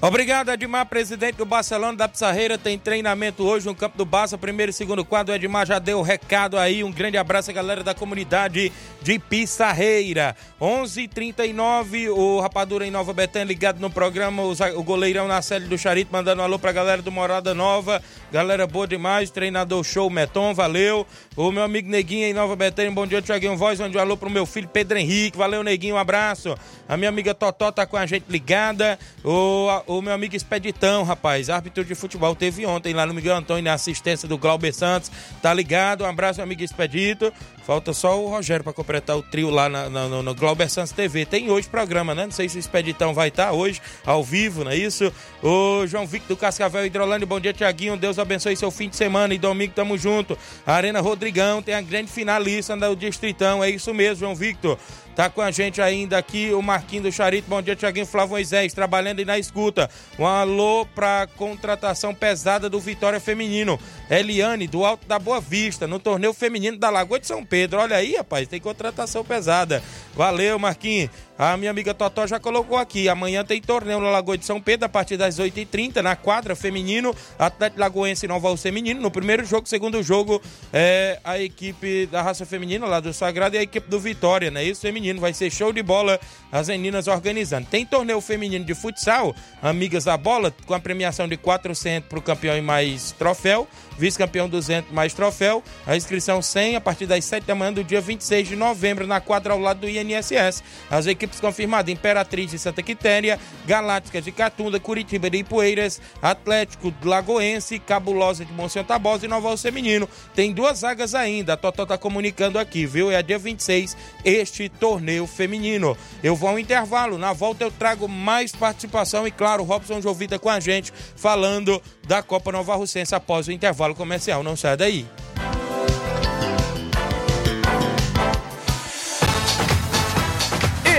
Obrigado, Edmar, presidente do Barcelona da Pissarreira. Tem treinamento hoje no campo do Barça, primeiro e segundo quadro. O Edmar já deu o recado aí. Um grande abraço galera da comunidade de Pissarreira. 11:39 h 39 o Rapadura em Nova Betânia ligado no programa. O goleirão na série do Charito mandando um alô pra galera do Morada Nova. Galera boa demais. Treinador show Meton, valeu. O meu amigo Neguinho em Nova Betânia. Bom dia, Tiaguinho Voz. Mande um alô pro meu filho Pedro Henrique. Valeu, Neguinho. Um abraço. A minha amiga Totó tá com a gente ligada. O, o meu amigo Expeditão, rapaz, árbitro de futebol, teve ontem lá no Miguel Antônio, na assistência do Glauber Santos. Tá ligado? Um abraço, meu amigo Expedito. Falta só o Rogério para completar o trio lá na, na, no, no Glauber Santos TV. Tem hoje programa, né? Não sei se o Expeditão vai estar tá hoje, ao vivo, não é isso? O João Victor do Cascavel Hidrolândia, bom dia, Tiaguinho. Deus abençoe seu fim de semana e domingo tamo junto. Arena Rodrigão tem a grande finalista do Distritão, é isso mesmo, João Victor. Tá com a gente ainda aqui o Marquinho do Charito. Bom dia, Tiaguinho Flávio Moisés, trabalhando aí na escuta. Um alô pra contratação pesada do Vitória Feminino. Eliane, do Alto da Boa Vista, no torneio feminino da Lagoa de São Pedro. Olha aí, rapaz, tem contratação pesada. Valeu, Marquinhos. A minha amiga Totó já colocou aqui. Amanhã tem torneio na Lagoa de São Pedro, a partir das 8h30, na quadra feminino. Atlético Lagoense e Nova Alce Feminino. No primeiro jogo, segundo jogo, é a equipe da raça feminina lá do Sagrado e a equipe do Vitória, né? Isso, feminino. Vai ser show de bola as meninas organizando. Tem torneio feminino de futsal, Amigas da Bola, com a premiação de 400 para o campeão e mais troféu vice-campeão 200 mais troféu. A inscrição 100 a partir das 7 da manhã do dia 26 de novembro na quadra ao lado do INSS. As equipes confirmadas: Imperatriz de Santa Quitéria, Galáctica de Catunda, Curitiba de Ipueiras, Atlético Lagoense, Cabulosa de Monsenhor Tabosa e Nova Alce Menino. Tem duas vagas ainda. A Totó tá comunicando aqui, viu? É dia 26 este torneio feminino. Eu vou ao intervalo. Na volta eu trago mais participação e, claro, Robson Jovita com a gente falando da Copa Nova Russense após o intervalo comercial. Não sai daí.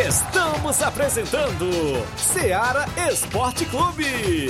Estamos apresentando Seara Esporte Clube.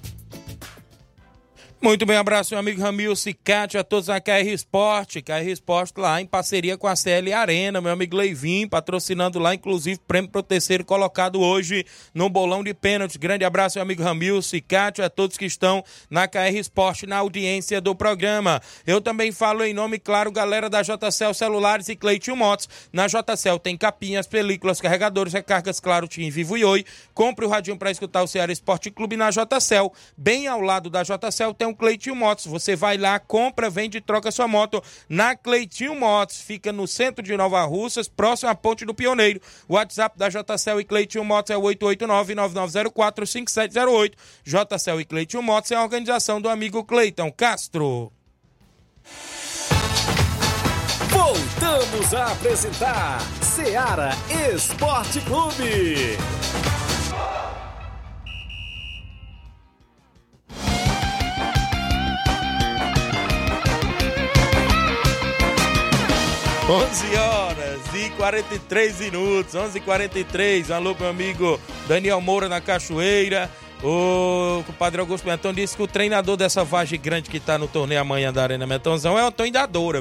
Muito bem, abraço, meu amigo Ramil Cicate, a todos a KR Esporte, KR Esporte lá em parceria com a CL Arena, meu amigo Leivin, patrocinando lá, inclusive, prêmio pro terceiro colocado hoje no bolão de pênalti. Grande abraço, meu amigo Ramil Cicate, a todos que estão na KR Esporte, na audiência do programa. Eu também falo em nome, claro, galera da JCL Celulares e Cleitinho Motos. Na JCL tem capinhas, películas, carregadores, recargas, claro, Tim Vivo e Oi. Compre o radinho para escutar o Ceará Esporte Clube na JCL. Bem ao lado da JCL tem um Cleitinho Motos. Você vai lá, compra, vende e troca sua moto na Cleitinho Motos. Fica no centro de Nova Russas, próximo à Ponte do Pioneiro. O WhatsApp da JCL e Cleitinho Motos é o 889-9904-5708. JCL e Cleitinho Motos é a organização do amigo Cleiton Castro. Voltamos a apresentar Seara Esporte Clube. 11 horas e 43 minutos, 11 e 43 Um alô, meu amigo Daniel Moura na Cachoeira. O compadre Augusto Mentão disse que o treinador dessa vagem grande que está no torneio amanhã da Arena Mentãozão é o Antônio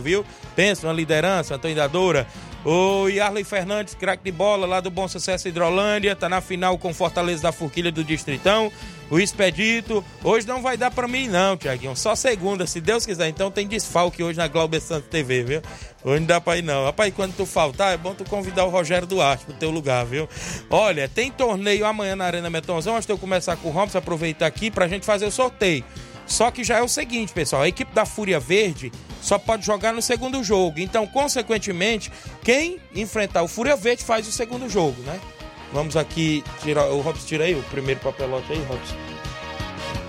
viu? Pensa na liderança, Antônio da Doura. O Yarley Fernandes, craque de bola lá do Bom Sucesso Hidrolândia, tá na final com Fortaleza da Forquilha do Distritão. O Expedito, hoje não vai dar para mim não, Tiaguinho, só segunda, se Deus quiser. Então tem desfalque hoje na Glauber Santos TV, viu? Hoje não dá pra ir não. Rapaz, quando tu faltar, é bom tu convidar o Rogério Duarte pro teu lugar, viu? Olha, tem torneio amanhã na Arena Metonzão, antes de eu começar com o Robson, aproveitar aqui pra gente fazer o sorteio. Só que já é o seguinte, pessoal, a equipe da Fúria Verde só pode jogar no segundo jogo. Então, consequentemente, quem enfrentar o Fúria Verde faz o segundo jogo, né? Vamos aqui tirar. O Robson tira aí o primeiro papelote aí, Robson.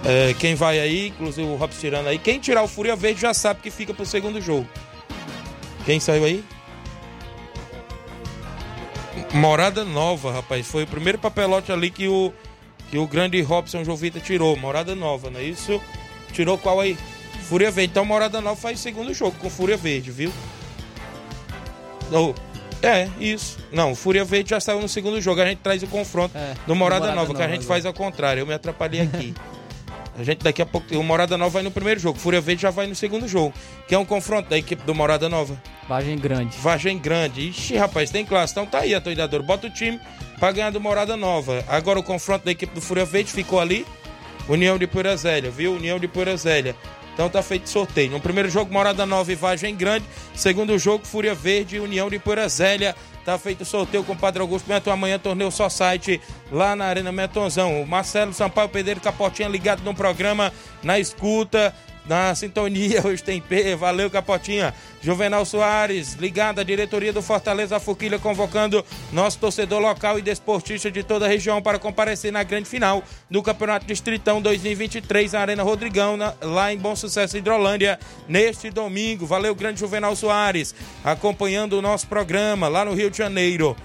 É, quem vai aí, inclusive o Robson tirando aí. Quem tirar o Fúria Verde já sabe que fica pro segundo jogo. Quem saiu aí? Morada Nova, rapaz. Foi o primeiro papelote ali que o, que o grande Robson Jovita tirou. Morada Nova, não é isso? Tirou qual aí? Fúria Verde. Então Morada Nova faz segundo jogo com Fúria Verde, viu? Oh, é, isso. Não, Fúria Verde já saiu no segundo jogo. A gente traz o confronto É, do Morada, Morada Nova, que a Nova gente agora. faz ao contrário. Eu me atrapalhei aqui. <laughs> a gente daqui a pouco. O Morada Nova vai no primeiro jogo. Fúria Verde já vai no segundo jogo. Que é um confronto da equipe do Morada Nova. Vagem grande. Vagem Grande. Ixi, rapaz, tem classe. Então tá aí, atualizador. Bota o time pra ganhar do Morada Nova. Agora o confronto da equipe do Fúria Verde ficou ali. União de Poeira Zélia, viu? União de Poeira Zélia. Então tá feito sorteio. No primeiro jogo, Morada Nova e Vagem Grande. Segundo jogo, Fúria Verde e União de Poeira Zélia. Tá feito sorteio com o Padre Augusto Meton. Amanhã, torneio só site lá na Arena Metonzão. O Marcelo Sampaio Pedreiro Capotinha ligado no programa, na escuta na sintonia, <laughs> hoje tem P, valeu Capotinha. Juvenal Soares, ligado à diretoria do Fortaleza Fuquilha, convocando nosso torcedor local e desportista de toda a região para comparecer na grande final do Campeonato Distritão 2023 na Arena Rodrigão, na- lá em Bom Sucesso Hidrolândia, neste domingo. Valeu, grande Juvenal Soares, acompanhando o nosso programa lá no Rio de Janeiro.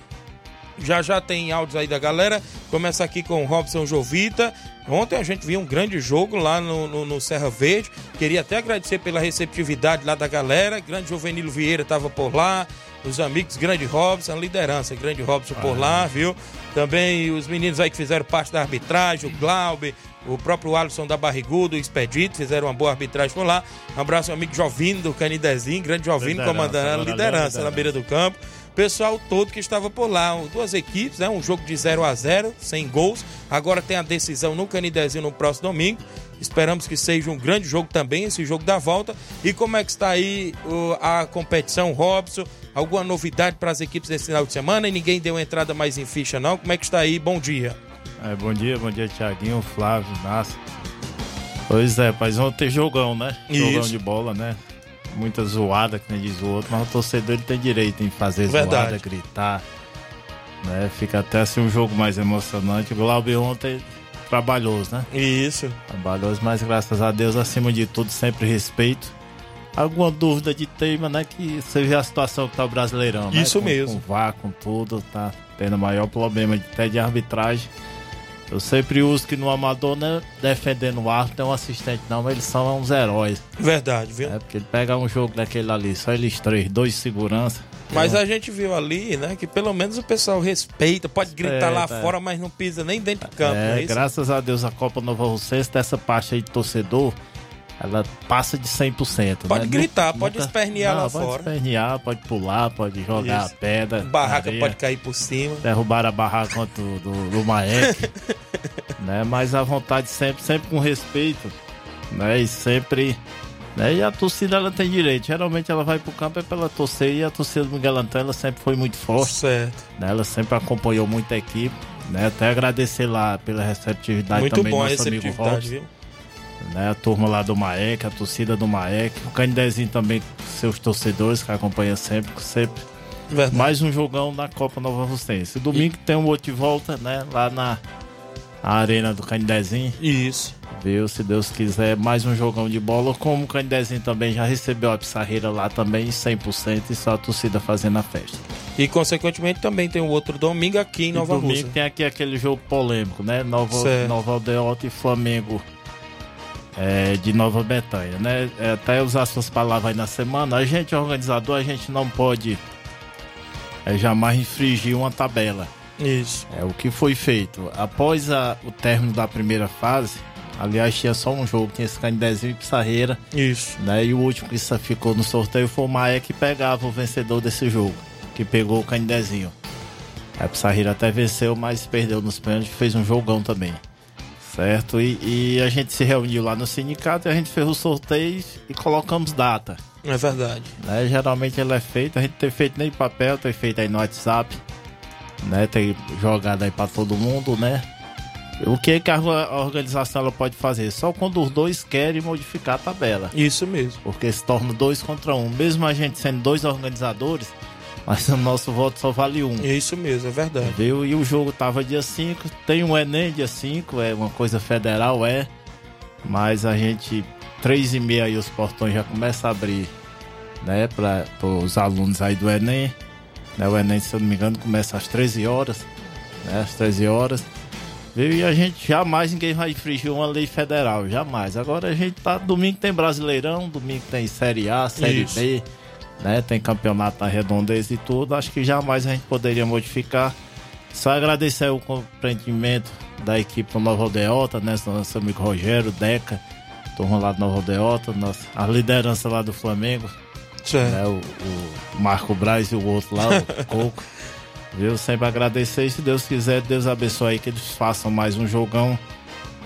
Já já tem áudios aí da galera. Começa aqui com o Robson Jovita. Ontem a gente viu um grande jogo lá no, no- no Serra Verde. Queria até agradecer pela receptividade lá da galera. Grande Juvenilo Vieira estava por lá. Os amigos, grande Robson, a liderança, grande Robson por lá, viu? Também os meninos aí que fizeram parte da arbitragem, o Glaube, o próprio Alisson da Barrigudo, o Expedito, fizeram uma boa arbitragem por lá. Um abraço ao amigo Jovino do Canidezinho, grande Jovino, Liderança, comandando a liderança na liderança. beira do campo pessoal todo que estava por lá. Duas equipes, né? Um jogo de 0 a 0 sem gols. Agora tem a decisão no Canidezinho no próximo domingo. Esperamos que seja um grande jogo também, esse jogo da volta. E como é que está aí o- a competição, Robson? Alguma novidade para as equipes desse final de semana? E ninguém deu entrada mais em ficha, não? Como é que está aí? Bom dia. É, bom dia, bom dia, Tiaguinho, Flávio, Márcio. Pois é, mas ontem jogão, né? Jogão Isso. de bola, né? Muita zoada, que nem diz o outro, mas o torcedor ele tem direito em fazer Verdade. zoada, gritar, Né? Fica até assim um jogo mais emocionante. O Glauber ontem trabalhoso, né? Isso. Trabalhoso, mas graças a Deus, acima de tudo, sempre respeito. Alguma dúvida de tema, né? Que você vê a situação que tá o Brasileirão, né? Isso com, mesmo. Com VAR, com tudo, tá tendo maior problema até de arbitragem. Eu sempre uso que no amador, né? Defendendo o árbitro, tem um assistente não, mas eles são uns heróis. Verdade, viu? É porque ele pega um jogo daquele ali, só eles três, dois de segurança. Mas a gente viu ali, né, que pelo menos o pessoal respeita, pode gritar lá é. fora, mas não pisa nem dentro de campo, não é É, isso? graças a Deus a Copa Nova Russense, dessa parte aí de torcedor, ela passa de 100%. Pode né? gritar, Nu- pode nunca- espernear Não, lá pode fora. espernear, pode pular, pode jogar Isso. a pedra. Barraca areia, pode cair por cima. Derrubar a barraca do, do, do Maek. <laughs> né? Mas a vontade sempre, sempre com respeito. Né? E sempre. Né? E a torcida ela tem direito. Geralmente ela vai pro campo é pela torcer e a torcida do Miguel Antônio ela sempre foi muito forte. Certo. né? Ela sempre acompanhou muito a equipe. Né? Até agradecer lá pela receptividade Muito também bom nosso amigo receptividade, Robson, viu? Né? A turma lá do Maek, a torcida do Maek, o Candezinho também, seus torcedores que acompanham sempre, sempre. Verdade. Mais um jogão na Copa Nova Russense. Domingo tem um outro de volta, né? Lá na arena do Candezinho. Isso. Viu? Se Deus quiser, mais um jogão de bola. Como o Candezinho também já recebeu a pissarreira lá também, 100%, e só a torcida fazendo a festa. E consequentemente também tem o outro domingo aqui em E Nova domingo Rússia. tem aqui aquele jogo polêmico, né? Nova, Certo. Nova Aldeota e Flamengo é, de Nova Betânia, né? É, até usar suas palavras aí na semana, a gente, organizador, a gente não pode é, jamais infringir uma tabela. Isso. É o que foi feito. Após a- o término da primeira fase, aliás, tinha só um jogo, tinha esse Candezinho e Pissarreira, Isso. né? E o último que ficou no sorteio foi o Maé que pegava o vencedor desse jogo, que pegou o Candezinho. A Pissarreira até venceu, mas perdeu nos pênaltis, fez um jogão também. Certo? E, e a gente se reuniu lá no sindicato e a gente fez o sorteio e colocamos data. É verdade. Né? Geralmente ele é feito, a gente tem feito nem papel, tem feito aí no WhatsApp, né? Tem jogado aí pra todo mundo, né? O que, que a a organização ela pode fazer? Só quando os dois querem modificar a tabela. Isso mesmo. Porque se torna dois contra um. Mesmo a gente sendo dois organizadores, mas o nosso voto só vale um. Isso mesmo, é verdade. Viu? E o jogo tava dia 5. Tem um Enem dia 5, é uma coisa federal, é. Mas a gente, três e meia aí os portões já começam a abrir, né, para os alunos aí do Enem. Né, o Enem, se eu não me engano, começa às 13 horas, né, às 13 horas. Viu? E a gente jamais ninguém vai infringir uma lei federal, jamais. Agora a gente tá. Domingo tem Brasileirão, domingo tem Série A, Série Isso. B, né? Tem campeonato na redondeza e tudo. Acho que jamais a gente poderia modificar. Só agradecer o compreendimento da equipe do Nova Aldeota, né? Nosso amigo Rogério, Deca, turma lá do Nova Aldeota, nossa, a liderança lá do Flamengo, né? O, o Marco Braz e o outro lá, o <laughs> Coco. Viu? Sempre agradecer e se Deus quiser, Deus abençoe aí que eles façam mais um jogão.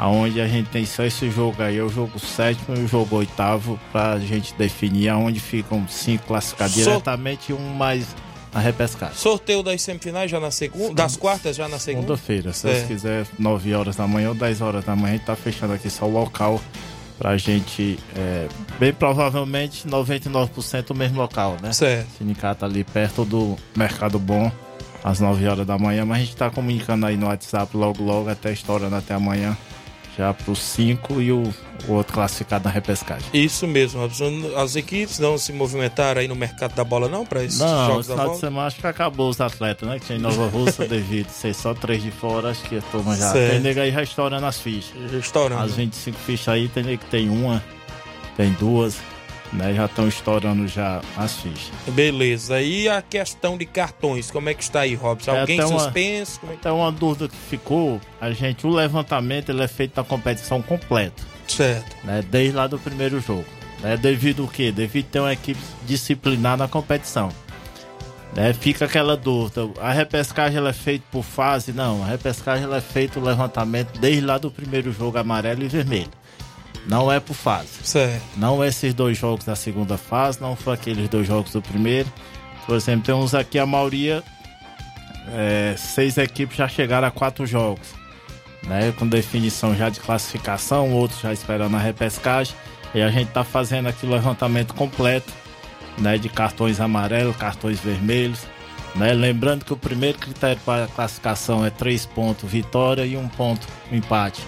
Aonde a gente tem só esse jogo aí, é o jogo sétimo e o jogo oitavo, pra gente definir aonde ficam cinco classificados Só- diretamente e um mais na repescagem. Sorteio das semifinais já na segunda, das quartas já na segunda. Segunda-feira, se Deus É. quiser, 9 horas da manhã ou 10 horas da manhã, a gente tá fechando aqui só o local pra gente, é, bem provavelmente 99% o mesmo local, né? Certo. Sindicato ali perto do Mercado Bom, às 9 horas da manhã, mas a gente tá comunicando aí no WhatsApp logo logo, até estourando até amanhã, já pros 5 e o, o outro classificado na repescagem. Isso mesmo, Robson. As equipes não se movimentaram aí no mercado da bola, não, para esses Não, jogos da bola? de semana acho que acabou os atletas, né? Que tinha em Nova <laughs> Russa, devido ser só três de fora, acho que a turma já. Certo. Tem nego aí já estourando as fichas. Estourando. As 25 fichas aí, tem nego que tem uma, tem duas, né? Já estão estourando já as fichas. Beleza. E a questão de cartões, como é que está aí, Robson? É, Alguém até uma- suspenso? Como é. Então uma dúvida que ficou, a gente, o levantamento ele é feito na competição completa, Certo. né? Desde lá do primeiro jogo. Né? Devido o quê? Devido ter uma equipe disciplinar na competição. Né? Fica aquela dúvida, a repescagem ela é feita por fase? Não, a repescagem ela é feita o levantamento desde lá do primeiro jogo amarelo e vermelho. Não é por fase. Certo. Não esses dois jogos da segunda fase, não foi aqueles dois jogos do primeiro. Por exemplo, tem uns aqui, a maioria, é, seis equipes já chegaram a quatro jogos. Né, com definição já de classificação, outros já esperando a repescagem. E a gente tá fazendo aqui o levantamento completo né, de cartões amarelos, cartões vermelhos. Né? Lembrando que o primeiro critério para a classificação é três pontos vitória e um ponto empate.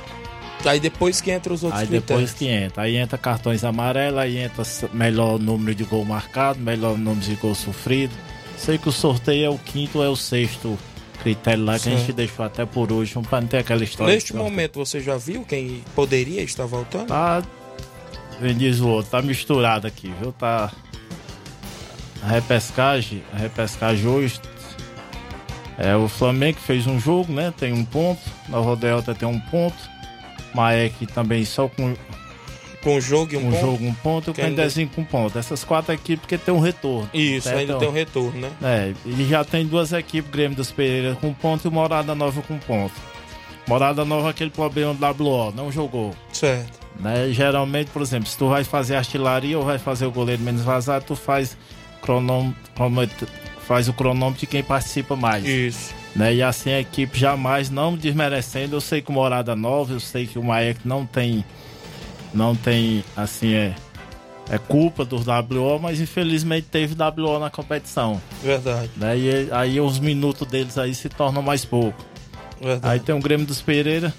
Aí depois que entra os outros Aí critérios. depois que entra. Aí entra cartões amarelos, aí entra melhor número de gol marcado, melhor número de gol sofrido. Sei que o sorteio é o quinto ou é o sexto critério lá que a gente deixou até por último para não ter aquela história. Neste momento você já viu quem poderia estar voltando? Tá. Vem diz o outro, tá misturado aqui, viu? Tá. A repescagem, a repescagem hoje. É o Flamengo que fez um jogo, né? Tem um ponto. Nova Delta tem um ponto. Maek também só com Com jogo e um, um ponto? jogo, um ponto. E o Que ainda- com um ponto. Essas quatro equipes que tem um retorno. Isso, Certo? ainda tem um retorno, né? É, e já tem duas equipes, Grêmio dos Pereira com ponto e Morada Nova com ponto. Morada Nova, aquele problema do WO, não jogou. Certo. Né? Geralmente, por exemplo, se tu vai fazer artilharia ou vai fazer o goleiro menos vazado, tu faz, cronômetro- faz o cronômetro de quem participa mais. Isso. Né? E assim a equipe jamais, não desmerecendo, eu sei que o Morada Nova, eu sei que o Maek não tem, não tem, assim, é, é culpa do WO, mas infelizmente teve WO na competição. Verdade. Né? E aí os minutos deles aí se tornam mais pouco. Verdade. Aí tem o Grêmio dos Pereira.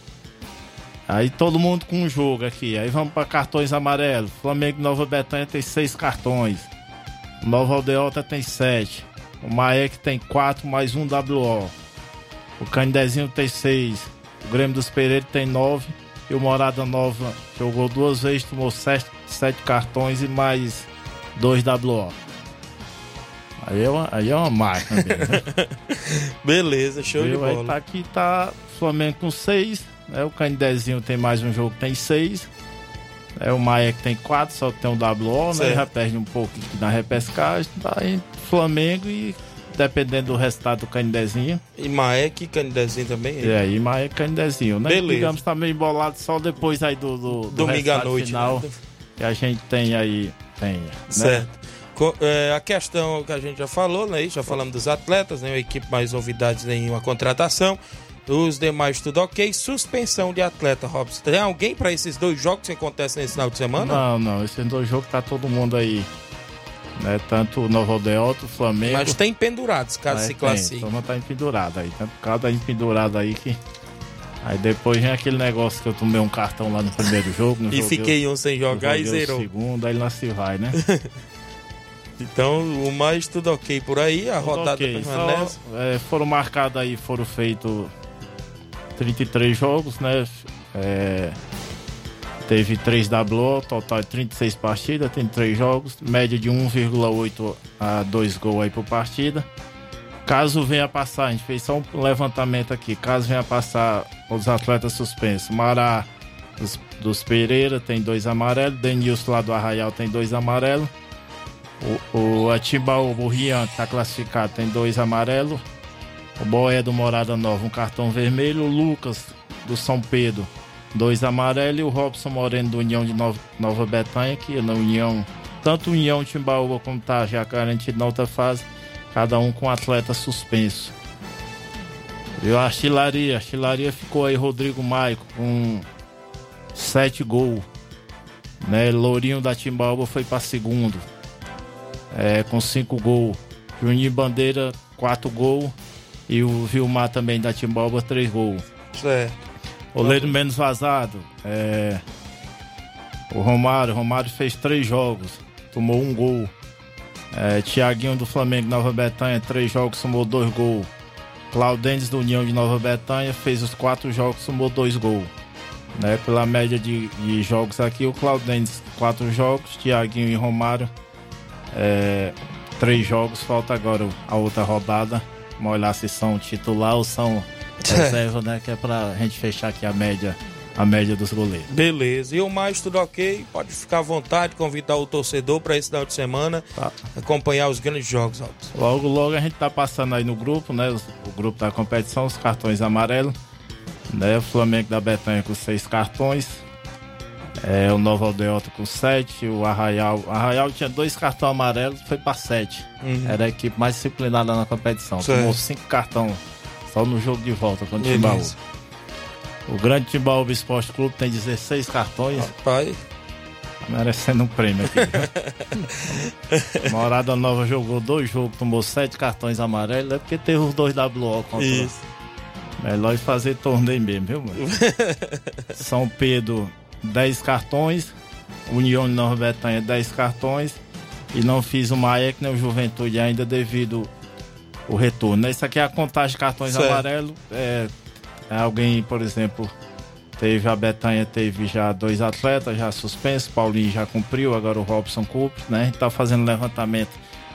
Aí todo mundo com um jogo aqui. Aí vamos para cartões amarelos. Flamengo Nova Betânia tem seis cartões. Nova Aldeota tem sete. O Maek tem quatro mais um WO. O Candezinho tem seis. O Grêmio dos Pereira tem nove. E o Morada Nova jogou duas vezes, tomou sete, sete cartões e mais dois WO. Aí é uma, aí é uma máquina mesmo, né? <laughs> Beleza, show de Viu? Aí bola. tá aqui, tá Flamengo com seis. Né? O Candezinho tem mais um jogo, tem seis. É, o Maia que tem quatro, só tem um WO, né? Já perde um pouco na repescagem. Tá aí Flamengo e dependendo do resultado do Candezinho. E Maek e Canidezinho também. E aí, Maia e Candezinho, né? Beleza. Digamos, tá meio embolado só depois aí do, do, do Domingo à noite, final. né? Que a gente tem aí, tem, né? Certo. É, a questão que a gente já falou, né? Já falamos dos atletas, nenhuma equipe mais novidades, nenhuma contratação. Os demais tudo ok. Suspensão de atleta, Robson. Tem alguém para esses dois jogos que acontecem nesse final de semana? Não, não, esses dois jogos tá todo mundo aí. Né? Tanto o Novo Aldeota, o Flamengo. Mas tem pendurados, caso É, se classifique. Então tá empendurado aí. Tanto cada empendurado aí que. Aí depois vem aquele negócio que eu tomei um cartão lá no primeiro <laughs> jogo. não E joguei fiquei o- um sem jogar e zerou. segundo, aí lá se vai, né? <laughs> Então, o mais tudo ok por aí, a rodada Ok, permanece. só, é, foram marcados aí, foram feitos 33 jogos, né? É, teve 3 WO, total de 36 partidas, tem 3 jogos, média de 1,8 a 2 gols aí por partida. Caso venha passar, a gente fez só um levantamento aqui, caso venha passar os atletas suspensos, Mará dos, dos Pereira tem dois amarelos, Denilson lá do Arraial tem dois amarelos, o, o Atibaú, o Rian, que tá classificado, tem dois amarelos. O Boé do Morada Nova, um cartão vermelho. O Lucas do São Pedro, dois amarelos. E o Robson Moreno do União de Nova, Nova Betânia, que na União, tanto União Timbaúba como tá já garantido na outra fase, cada um com atleta suspenso. E a artilharia, a artilharia ficou aí Rodrigo Maico com sete gols. Né? Lourinho da Timbaúba foi para segundo é, com cinco gols. Juninho Bandeira, quatro gols. E o Vilmar também da Timbalba, três gols. Certo. Oleiro menos vazado. É, o Romário, Romário fez três jogos, tomou um gol. É, Tiaguinho do Flamengo Nova Betânia, três jogos, tomou dois gols. Claudentes do União de Nova Betânia fez os quatro jogos, tomou dois gols. Né, pela média de, de jogos aqui, o Claudentes, quatro jogos, Tiaguinho e Romário, é, três jogos, falta agora a outra rodada. Vamos olhar se são titular ou são <laughs> reserva, né? Que é pra gente fechar aqui a média, a média dos goleiros. Beleza. E o mais tudo ok? Pode ficar à vontade, convidar o torcedor para esse final de semana Tá. acompanhar os grandes jogos, Robson. Logo, logo a gente tá passando aí no grupo, né? O grupo da competição, os cartões amarelos. Né? O Flamengo da Betânia com seis cartões. É, o Nova Aldeota com sete. O Arraial. O Arraial tinha dois cartões amarelos, foi para sete. Uhum. Era a equipe mais disciplinada na competição. Certo. Tomou cinco cartões só no jogo de volta contra o. Timbaúba. O grande Timbaúba Esporte Clube tem 16 cartões. Rapaz, Merecendo um prêmio aqui. <laughs> Morada Nova jogou dois jogos, tomou sete cartões amarelos, é porque teve os dois WO contra. Isso. Melhor fazer torneio mesmo, viu, mano? <laughs> São Pedro, 10 cartões. União de Nova Betânia, 10 cartões. E não fiz o Maek nem o Juventude ainda devido o retorno. Isso aqui é a contagem de cartões Certo. amarelos. É, é alguém, por exemplo, teve a Betânia, teve já dois atletas já suspensos. Paulinho já cumpriu, agora o Robson cumpre, né? A gente tá fazendo levantamento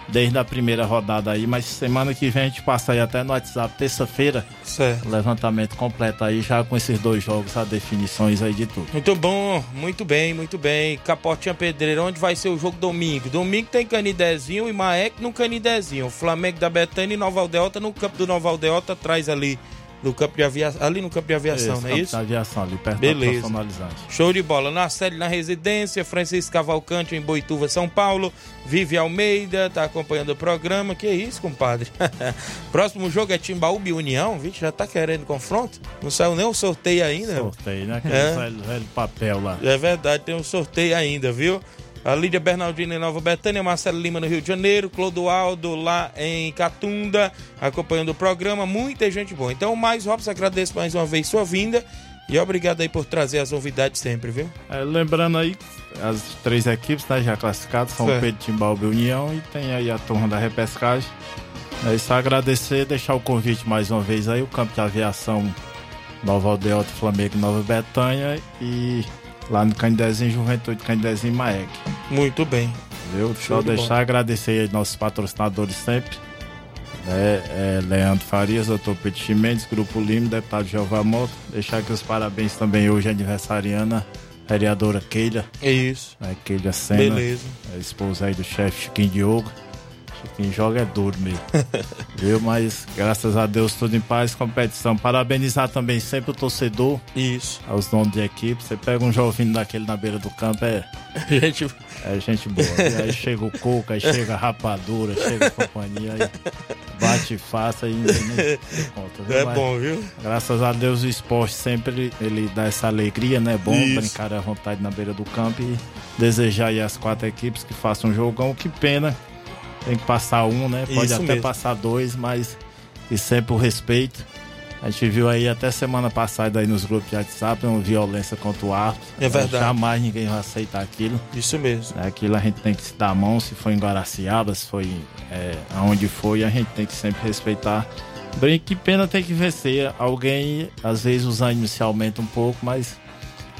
desde a primeira rodada aí, mas semana que vem a gente passa aí até no WhatsApp, terça-feira, Certo. levantamento completo aí, já com esses dois jogos, as definições aí de tudo. Muito bom, muito bem, muito bem. Capotinha Pedreira, onde vai ser o jogo domingo? Domingo tem Canidezinho e Maek no Canidezinho. Flamengo da Betânia e Nova Aldeota no campo do Nova Aldeota, atrás ali do campo de aviação, ali no campo de aviação, Esse não é campo isso? da aviação ali, perto Beleza. Show de bola. Na sede, na residência, Francisco Cavalcante em Boituva, São Paulo. Vive Almeida, tá acompanhando o programa. Que isso, compadre? <laughs> Próximo jogo é Timbaúba e União. Vixe, já tá querendo confronto? Não saiu nem o sorteio ainda. Sorteio, né? Aquele É. velho, velho papel lá. É verdade, tem um sorteio ainda, viu? A Lídia Bernardino em Nova Betânia, Marcelo Lima no Rio de Janeiro, Clodoaldo lá em Catunda, acompanhando o programa, muita gente boa. Então, mais Robson, agradeço mais uma vez sua vinda e obrigado aí por trazer as novidades sempre, viu? É, lembrando aí, as três equipes né, já classificadas, São Certo. Pedro, Timbalba e União, e tem aí a turma da repescagem. É só agradecer, deixar o convite mais uma vez aí, o campo de aviação Nova Aldeota, Flamengo Nova Betânia, e lá no Candezinho, Juventude Candezinho Maek. Muito bem. Show Só de deixar bola. agradecer aí nossos patrocinadores sempre. né? É, Leandro Farias, doutor Pedro Chimenez, Grupo Lima, deputado Jeová Moto. Deixar aqui os parabéns também hoje à aniversariana, vereadora Keila. É isso. Né? Keila Sena. Beleza. A esposa aí do chefe Chiquinho Diogo. Chiquinho joga é duro mesmo. <laughs> Viu? Mas graças a Deus tudo em paz, competição. Parabenizar também sempre o torcedor. Isso. Aos donos de equipe. Você pega um jovem daquele na beira do campo, é. <laughs> Gente... É gente boa. E aí chega o coco, aí chega a rapadura, chega a companhia, aí bate e faça e nem conta. viu? É Mas, bom, viu? Graças a Deus o esporte sempre ele, dá essa alegria, né? Bom Isso. brincar à vontade na beira do campo e desejar aí às quatro equipes que façam um jogão. Que pena, tem que passar um, né? Pode Isso até mesmo. passar dois, mas e sempre o respeito. A gente viu aí até semana passada aí nos grupos de WhatsApp uma violência contra o árbitro. É verdade. Jamais ninguém vai aceitar aquilo. Isso mesmo. É, Aquilo a gente tem que se dar a mão, se foi em Guaraciaba, se foi é, aonde foi, a gente tem que sempre respeitar. Bem, que pena tem que vencer. Alguém, às vezes, os ânimos se aumentam um pouco, mas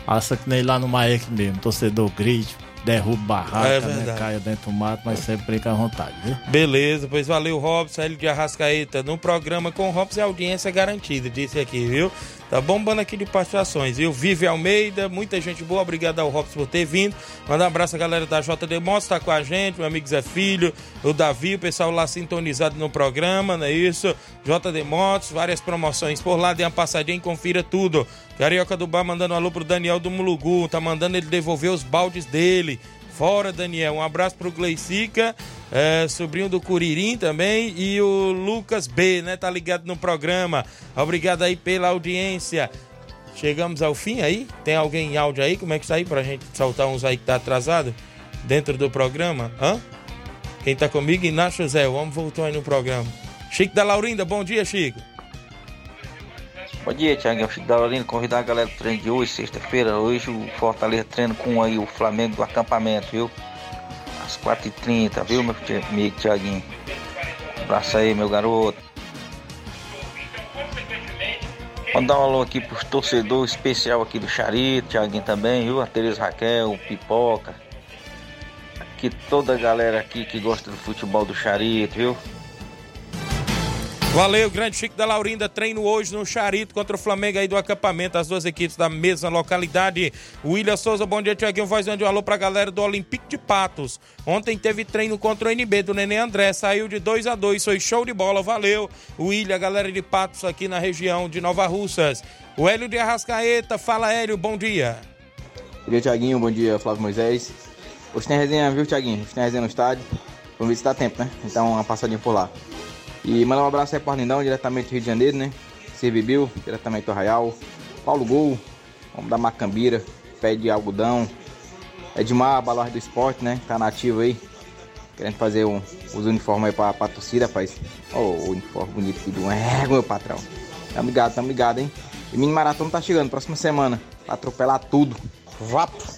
acha que nem lá no Maek mesmo. Torcedor grite, derruba barraca, É né, caia dentro do mato, mas sempre brinca à vontade, viu? Beleza, pois valeu, Robson, Hélio de Arrascaeta. No programa com o Robson, audiência é garantida, disse aqui, viu? Tá bombando aqui de participações, viu? Vive Almeida, muita gente boa, obrigado ao Robson por ter vindo. Manda um abraço à galera da JD Motos, tá com a gente, meu amigo Zé Filho, o Davi, o pessoal lá sintonizado no programa, não é isso? JD Motos, várias promoções por lá, dê uma passadinha e confira tudo. Carioca do Bar mandando um alô pro Daniel do Mulugu, tá mandando ele devolver os baldes dele. Fora, Daniel. Um abraço pro Gleicica, é, sobrinho do Curirim também, e o Lucas B, né? Tá ligado no programa. Obrigado aí pela audiência. Chegamos ao fim aí? Tem alguém em áudio aí? Como é que está aí pra gente soltar uns aí que tá atrasado dentro do programa? Hã? Quem tá comigo? Inácio José. O homem voltou aí no programa. Chico da Laurinda, bom dia, Chico. Bom dia, Thiago. Chico da Laurinda. Convidar a galera do treino de hoje, sexta-feira. Hoje o Fortaleza treina com aí o Flamengo do acampamento, viu? Às 4h30, viu, meu amigo Thiaguinho? Abraço aí, meu garoto. Mandar um alô aqui pros torcedores especial aqui do Charito, Thiaguinho também, viu? A Tereza Raquel, Pipoca. Aqui toda a galera aqui que gosta do futebol do Charito, viu? Valeu, grande Chico da Laurinda. Treino hoje no Charito contra o Flamengo aí do acampamento. As duas equipes da mesma localidade. William Souza, bom dia, Tiaguinho. Voz de um alô pra galera do Olympique de Patos. Ontem teve treino contra o NB do Nenê André. Saiu de 2 a 2 Foi show de bola. Valeu, William, galera de Patos aqui na região de Nova Russas. O Hélio de Arrascaeta. Fala, Hélio. Bom dia. Bom dia, Tiaguinho. Bom dia, Flávio Moisés. Hoje tem resenha, viu, Tiaguinho? Hoje tem resenha no estádio. Vamos ver se dá tempo, né? Então, uma passadinha por lá. E mandar um abraço aí pro Arlindão, diretamente do Rio de Janeiro, né? Servibil, diretamente do Arraial. Paulo Gol, vamos da Macambira, pé de algodão. Edmar, Baluarte do Esporte, né? Tá nativo aí. Querendo fazer um, os uniformes aí pra, pra torcida, rapaz. Ô, o uniforme bonito aqui do égua, meu patrão. Tamo ligado, tamo ligado, hein? E mini maratona tá chegando, próxima semana. Pra atropelar tudo. Vapo!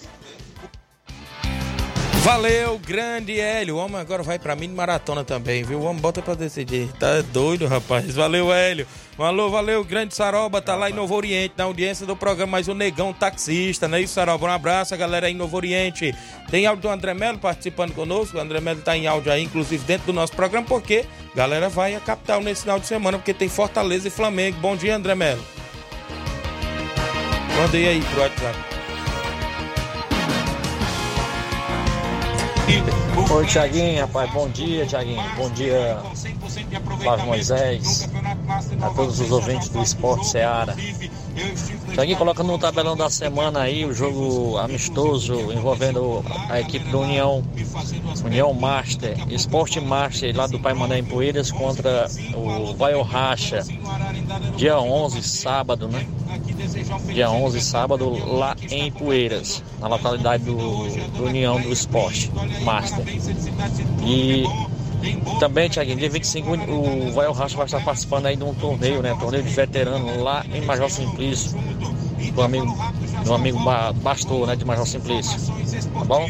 Valeu, grande Hélio. O homem agora vai pra mini maratona também, viu? O homem bota pra decidir. Tá doido, rapaz. Valeu, Hélio. Alô, valeu, grande Saroba. Tá lá em Novo Oriente, na audiência do programa Mais um Negão Taxista, não é isso, Saroba? Um abraço, galera aí em Novo Oriente. Tem áudio do André Melo participando conosco. O André Melo tá em áudio aí, inclusive dentro do nosso programa, porque galera vai à capital nesse final de semana, porque tem Fortaleza e Flamengo. Bom dia, André Melo. Mandei aí pro WhatsApp. Oi, Tiaguinho, rapaz, bom dia, Tiaguinho. Bom dia, Flávio Moisés, a todos os ouvintes do Esporte Seara. Tiaguinho, coloca no tabelão da semana aí o jogo amistoso envolvendo a equipe do União, União Master, Esporte Master lá do Pai Mané em Poeiras contra o Vai Racha, dia 11, sábado, né? Dia 11, sábado, lá em Poeiras, na localidade do, do União do Esporte Master. E também, Tiaguinho, dia 25 o Vai Racha vai estar participando aí de um torneio, né? Torneio de veterano lá em Major Simplício. Do amigo, do amigo ba Bastor, né? De Major Simplício. Tá bom?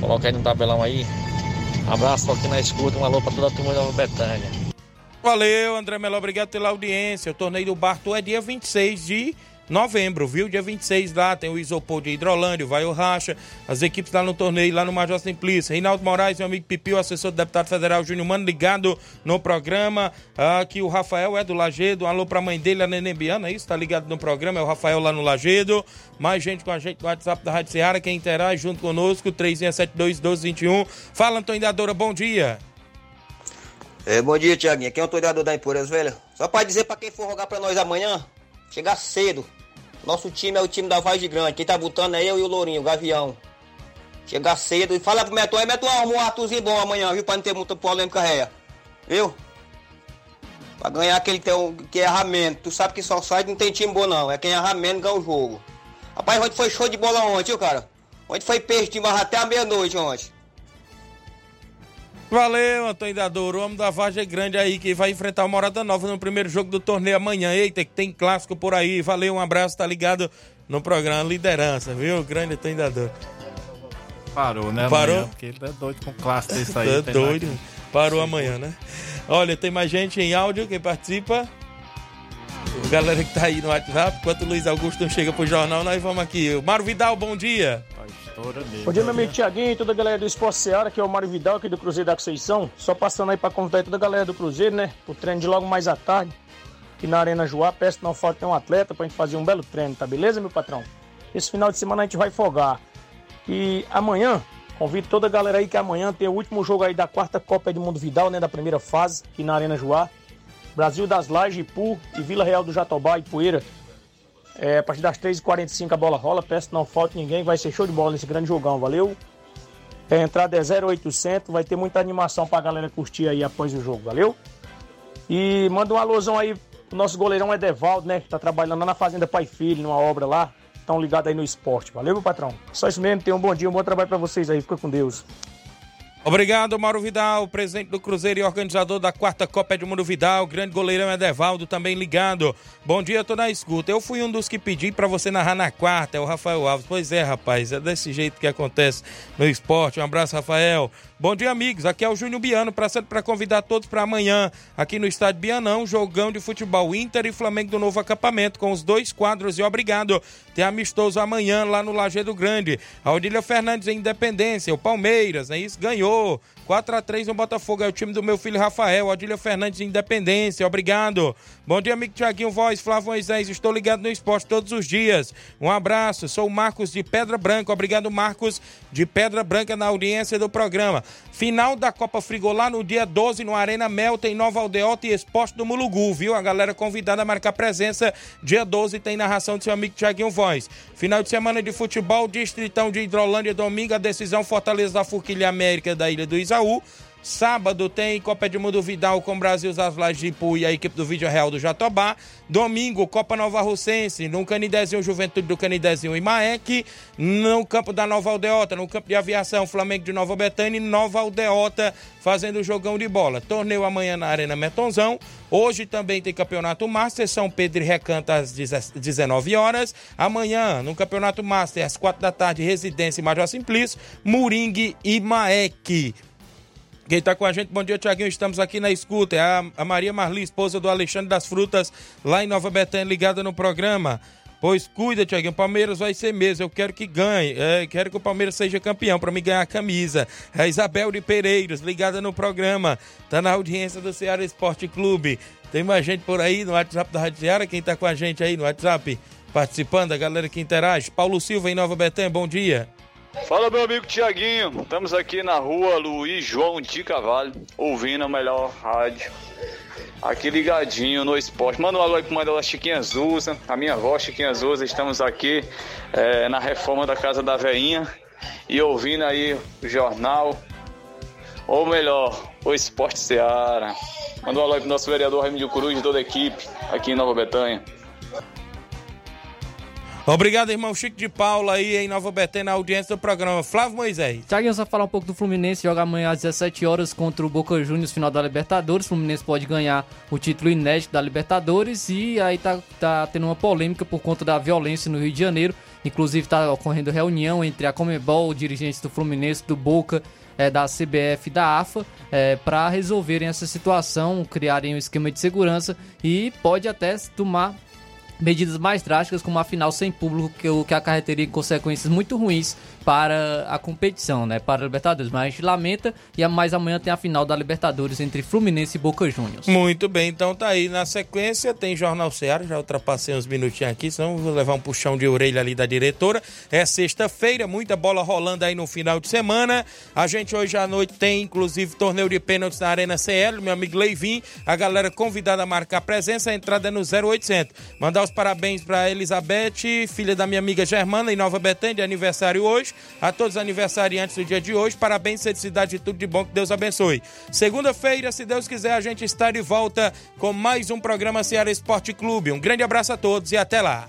Coloca aí no tabelão aí. Abraço aqui na escuta, um alô pra toda a turma da Betânia. Valeu, André Melo, obrigado pela audiência. O torneio do Bartô é dia 26 de novembro, viu? Dia 26 lá tem o Isopor de Hidrolândia, vai o Racha, as equipes lá no torneio, lá no Major Simplício. Reinaldo Moraes, meu amigo Pipio, assessor do deputado federal Júnior Mano, ligado no programa. Aqui o Rafael é do Lagedo, alô pra mãe dele, a Neném Biana, é isso? Tá ligado no programa, é o Rafael lá no Lagedo. Mais gente com a gente no WhatsApp da Rádio Ceará, quem interage junto conosco, 3672-1221. Fala, Antônio bom dia. É, bom dia, Tiaguinho. Aqui é o autoridade da Empuras, velho. Só pra dizer pra quem for rogar pra nós amanhã, chegar cedo. Nosso time é o time da Vaz Grande. Quem tá botando é eu e o Lourinho, o Gavião. Chegar cedo e fala pro Meto, aí arruma um Arthurzinho bom amanhã, viu? Pra não ter muita polêmica réia. Viu? Pra ganhar aquele que, tem, que erra menos. Tu sabe que só sai não tem time bom não. É quem erra menos ganha o jogo. Rapaz, ontem foi show de bola ontem, viu, cara? Ontem foi peixe de barra até a meia-noite ontem. Valeu, Antônio Dador, o homem da Vargem Grande aí, que vai enfrentar o Morada Nova no primeiro jogo do torneio amanhã. Eita, que tem clássico por aí. Valeu, um abraço, tá ligado no programa Liderança, viu? Grande Antônio Dador. Parou, né? Parou? Amanhã, porque ele é doido com clássico desse aí. <laughs> Tá doido. Parou amanhã, né? Olha, tem mais gente em áudio, quem participa? A galera que tá aí no WhatsApp, enquanto o Luiz Augusto não chega pro jornal, nós vamos aqui. O Mário Vidal, bom dia. Bom dia, meu amigo Tiaguinho e toda a galera do Esporte Seara, que é o Mário Vidal aqui do Cruzeiro da Conceição. Só passando aí pra convidar toda a galera do Cruzeiro, né? O treino de logo mais à tarde, aqui na Arena Joá. Peço que não falte um atleta pra gente fazer um belo treino, tá beleza, meu patrão? Esse final de semana a gente vai folgar. E amanhã, convido toda a galera aí que amanhã tem o último jogo aí da quarta Copa Edmundo Vidal, né? Da primeira fase, aqui na Arena Joá. Brasil das Lajes, Ipu e Vila Real do Jatobá e Poeira. É, a partir das 3h45 a bola rola, peço que não falte ninguém, vai ser show de bola nesse grande jogão, valeu? É, a entrada é 0800, vai ter muita animação pra galera curtir aí após o jogo, valeu? E manda um alusão aí pro nosso goleirão Edevaldo, né? Que tá trabalhando lá na Fazenda Pai Filho, numa obra lá. Estão ligados aí no esporte, valeu, meu patrão? Só isso mesmo, tenham um bom dia, um bom trabalho pra vocês aí, fica com Deus. Obrigado, Mauro Vidal, presidente do Cruzeiro e organizador da quarta Copa Edmundo Vidal, grande goleirão Edevaldo também ligado. Bom dia, tô na escuta. Eu fui um dos que pedi pra você narrar na quarta, é o Rafael Alves. Pois é, rapaz, é desse jeito que acontece no esporte. Um abraço, Rafael. Bom dia, amigos. Aqui é o Júnior Biano, passando para convidar todos para amanhã, aqui no estádio Bianão, jogão de futebol Inter e Flamengo do novo acampamento, com os dois quadros e obrigado. Tem amistoso amanhã lá no Lajeado Grande. Odília Fernandes em Independência, o Palmeiras, é isso? Ganhou. 4 a 3 no Botafogo, é o time do meu filho Rafael, Odília Fernandes Independência, obrigado. Bom dia, amigo Tiaguinho Voz, Flávio Moisés, estou ligado no esporte todos os dias. Um abraço, sou o Marcos de Pedra Branca, obrigado Marcos de Pedra Branca na audiência do programa. Final da Copa Frigolá no dia 12 no Arena Mel, tem Nova Aldeota e Esporte do Mulugu, viu? A galera convidada a marcar presença, dia 12 tem narração do seu amigo Tiaguinho Voz. Final de semana de futebol, Distritão de Hidrolândia, domingo, a decisão Fortaleza da Forquilha América da Ilha do Isaú. Sábado tem Copa Edmundo Vidal com Brasil Zaslais de Ipu e a equipe do Vídeo Real do Jatobá. Domingo, Copa Nova Russense, no Canidezinho, Juventude do Canidezinho e Maek. No campo da Nova Aldeota, no campo de aviação, Flamengo de Nova Betânia e Nova Aldeota fazendo jogão de bola. Torneio amanhã na Arena Metonzão. Hoje também tem Campeonato Master, São Pedro e Recanto às 19 horas. Amanhã, no Campeonato Master, às 4 da tarde, Residência e Major Simplício, Moringue e Maek. Quem está com a gente, bom dia, Tiaguinho. Estamos aqui na escuta. É a, a, Maria Marli, esposa do Alexandre das Frutas, lá em Nova Betânia, ligada no programa. Pois cuida, Tiaguinho. Palmeiras vai ser mesmo. Eu quero que ganhe. É, quero que o Palmeiras seja campeão para me ganhar a camisa. É a Isabel de Pereiros, ligada no programa. Tá na audiência do Ceará Esporte Clube. Tem mais gente por aí no WhatsApp da Rádio Ceará. Quem está com a gente aí no WhatsApp participando, a galera que interage. Paulo Silva em Nova Betânia, bom dia. Fala meu amigo Tiaguinho, estamos aqui na rua Luiz João de Cavalho, ouvindo a melhor rádio. Aqui ligadinho no esporte. Manda um alô aí pro da Chiquinha Zusa, a minha avó Chiquinha Zusa. Estamos aqui é, na reforma da casa da veinha e ouvindo aí o jornal, ou melhor, o Esporte Seara. Manda um alô aí pro nosso vereador Raimundo Cruz toda a equipe aqui em Nova Betânia. Obrigado, irmão Chico de Paula aí em Nova Betânia, na audiência do programa. Flávio Moisés. Tiaguinho, só falar um pouco do Fluminense. Joga amanhã às 17 horas contra o Boca Juniors, final da Libertadores. O Fluminense pode ganhar o título inédito da Libertadores. E aí tá, tá tendo uma polêmica por conta da violência no Rio de Janeiro. Inclusive tá ocorrendo reunião entre a Comebol, dirigentes do Fluminense, do Boca, é, da CBF e da AFA é, para resolverem essa situação, criarem um esquema de segurança e pode até tomar medidas mais drásticas, como a final sem público, que, que acarretaria consequências muito ruins para a competição, né? Para a Libertadores. Mas a gente lamenta e mais amanhã tem a final da Libertadores entre Fluminense e Boca Juniors. Muito bem, então tá aí na sequência, tem Jornal Ceará, já ultrapassei uns minutinhos aqui, senão vou levar um puxão de orelha ali da diretora. É sexta-feira, muita bola rolando aí no final de semana. A gente hoje à noite tem, inclusive, torneio de pênaltis na Arena CL, meu amigo Leivin, a galera convidada a marcar presença, a entrada é no 0800. Mandar os parabéns para Elizabeth, filha da minha amiga Germana, em Nova Betânia, aniversário hoje. A todos os aniversariantes do dia de hoje, parabéns, felicidade e tudo de bom, que Deus abençoe. Segunda-feira, se Deus quiser, a gente está de volta com mais um programa Ceará Esporte Clube. Um grande abraço a todos e até lá.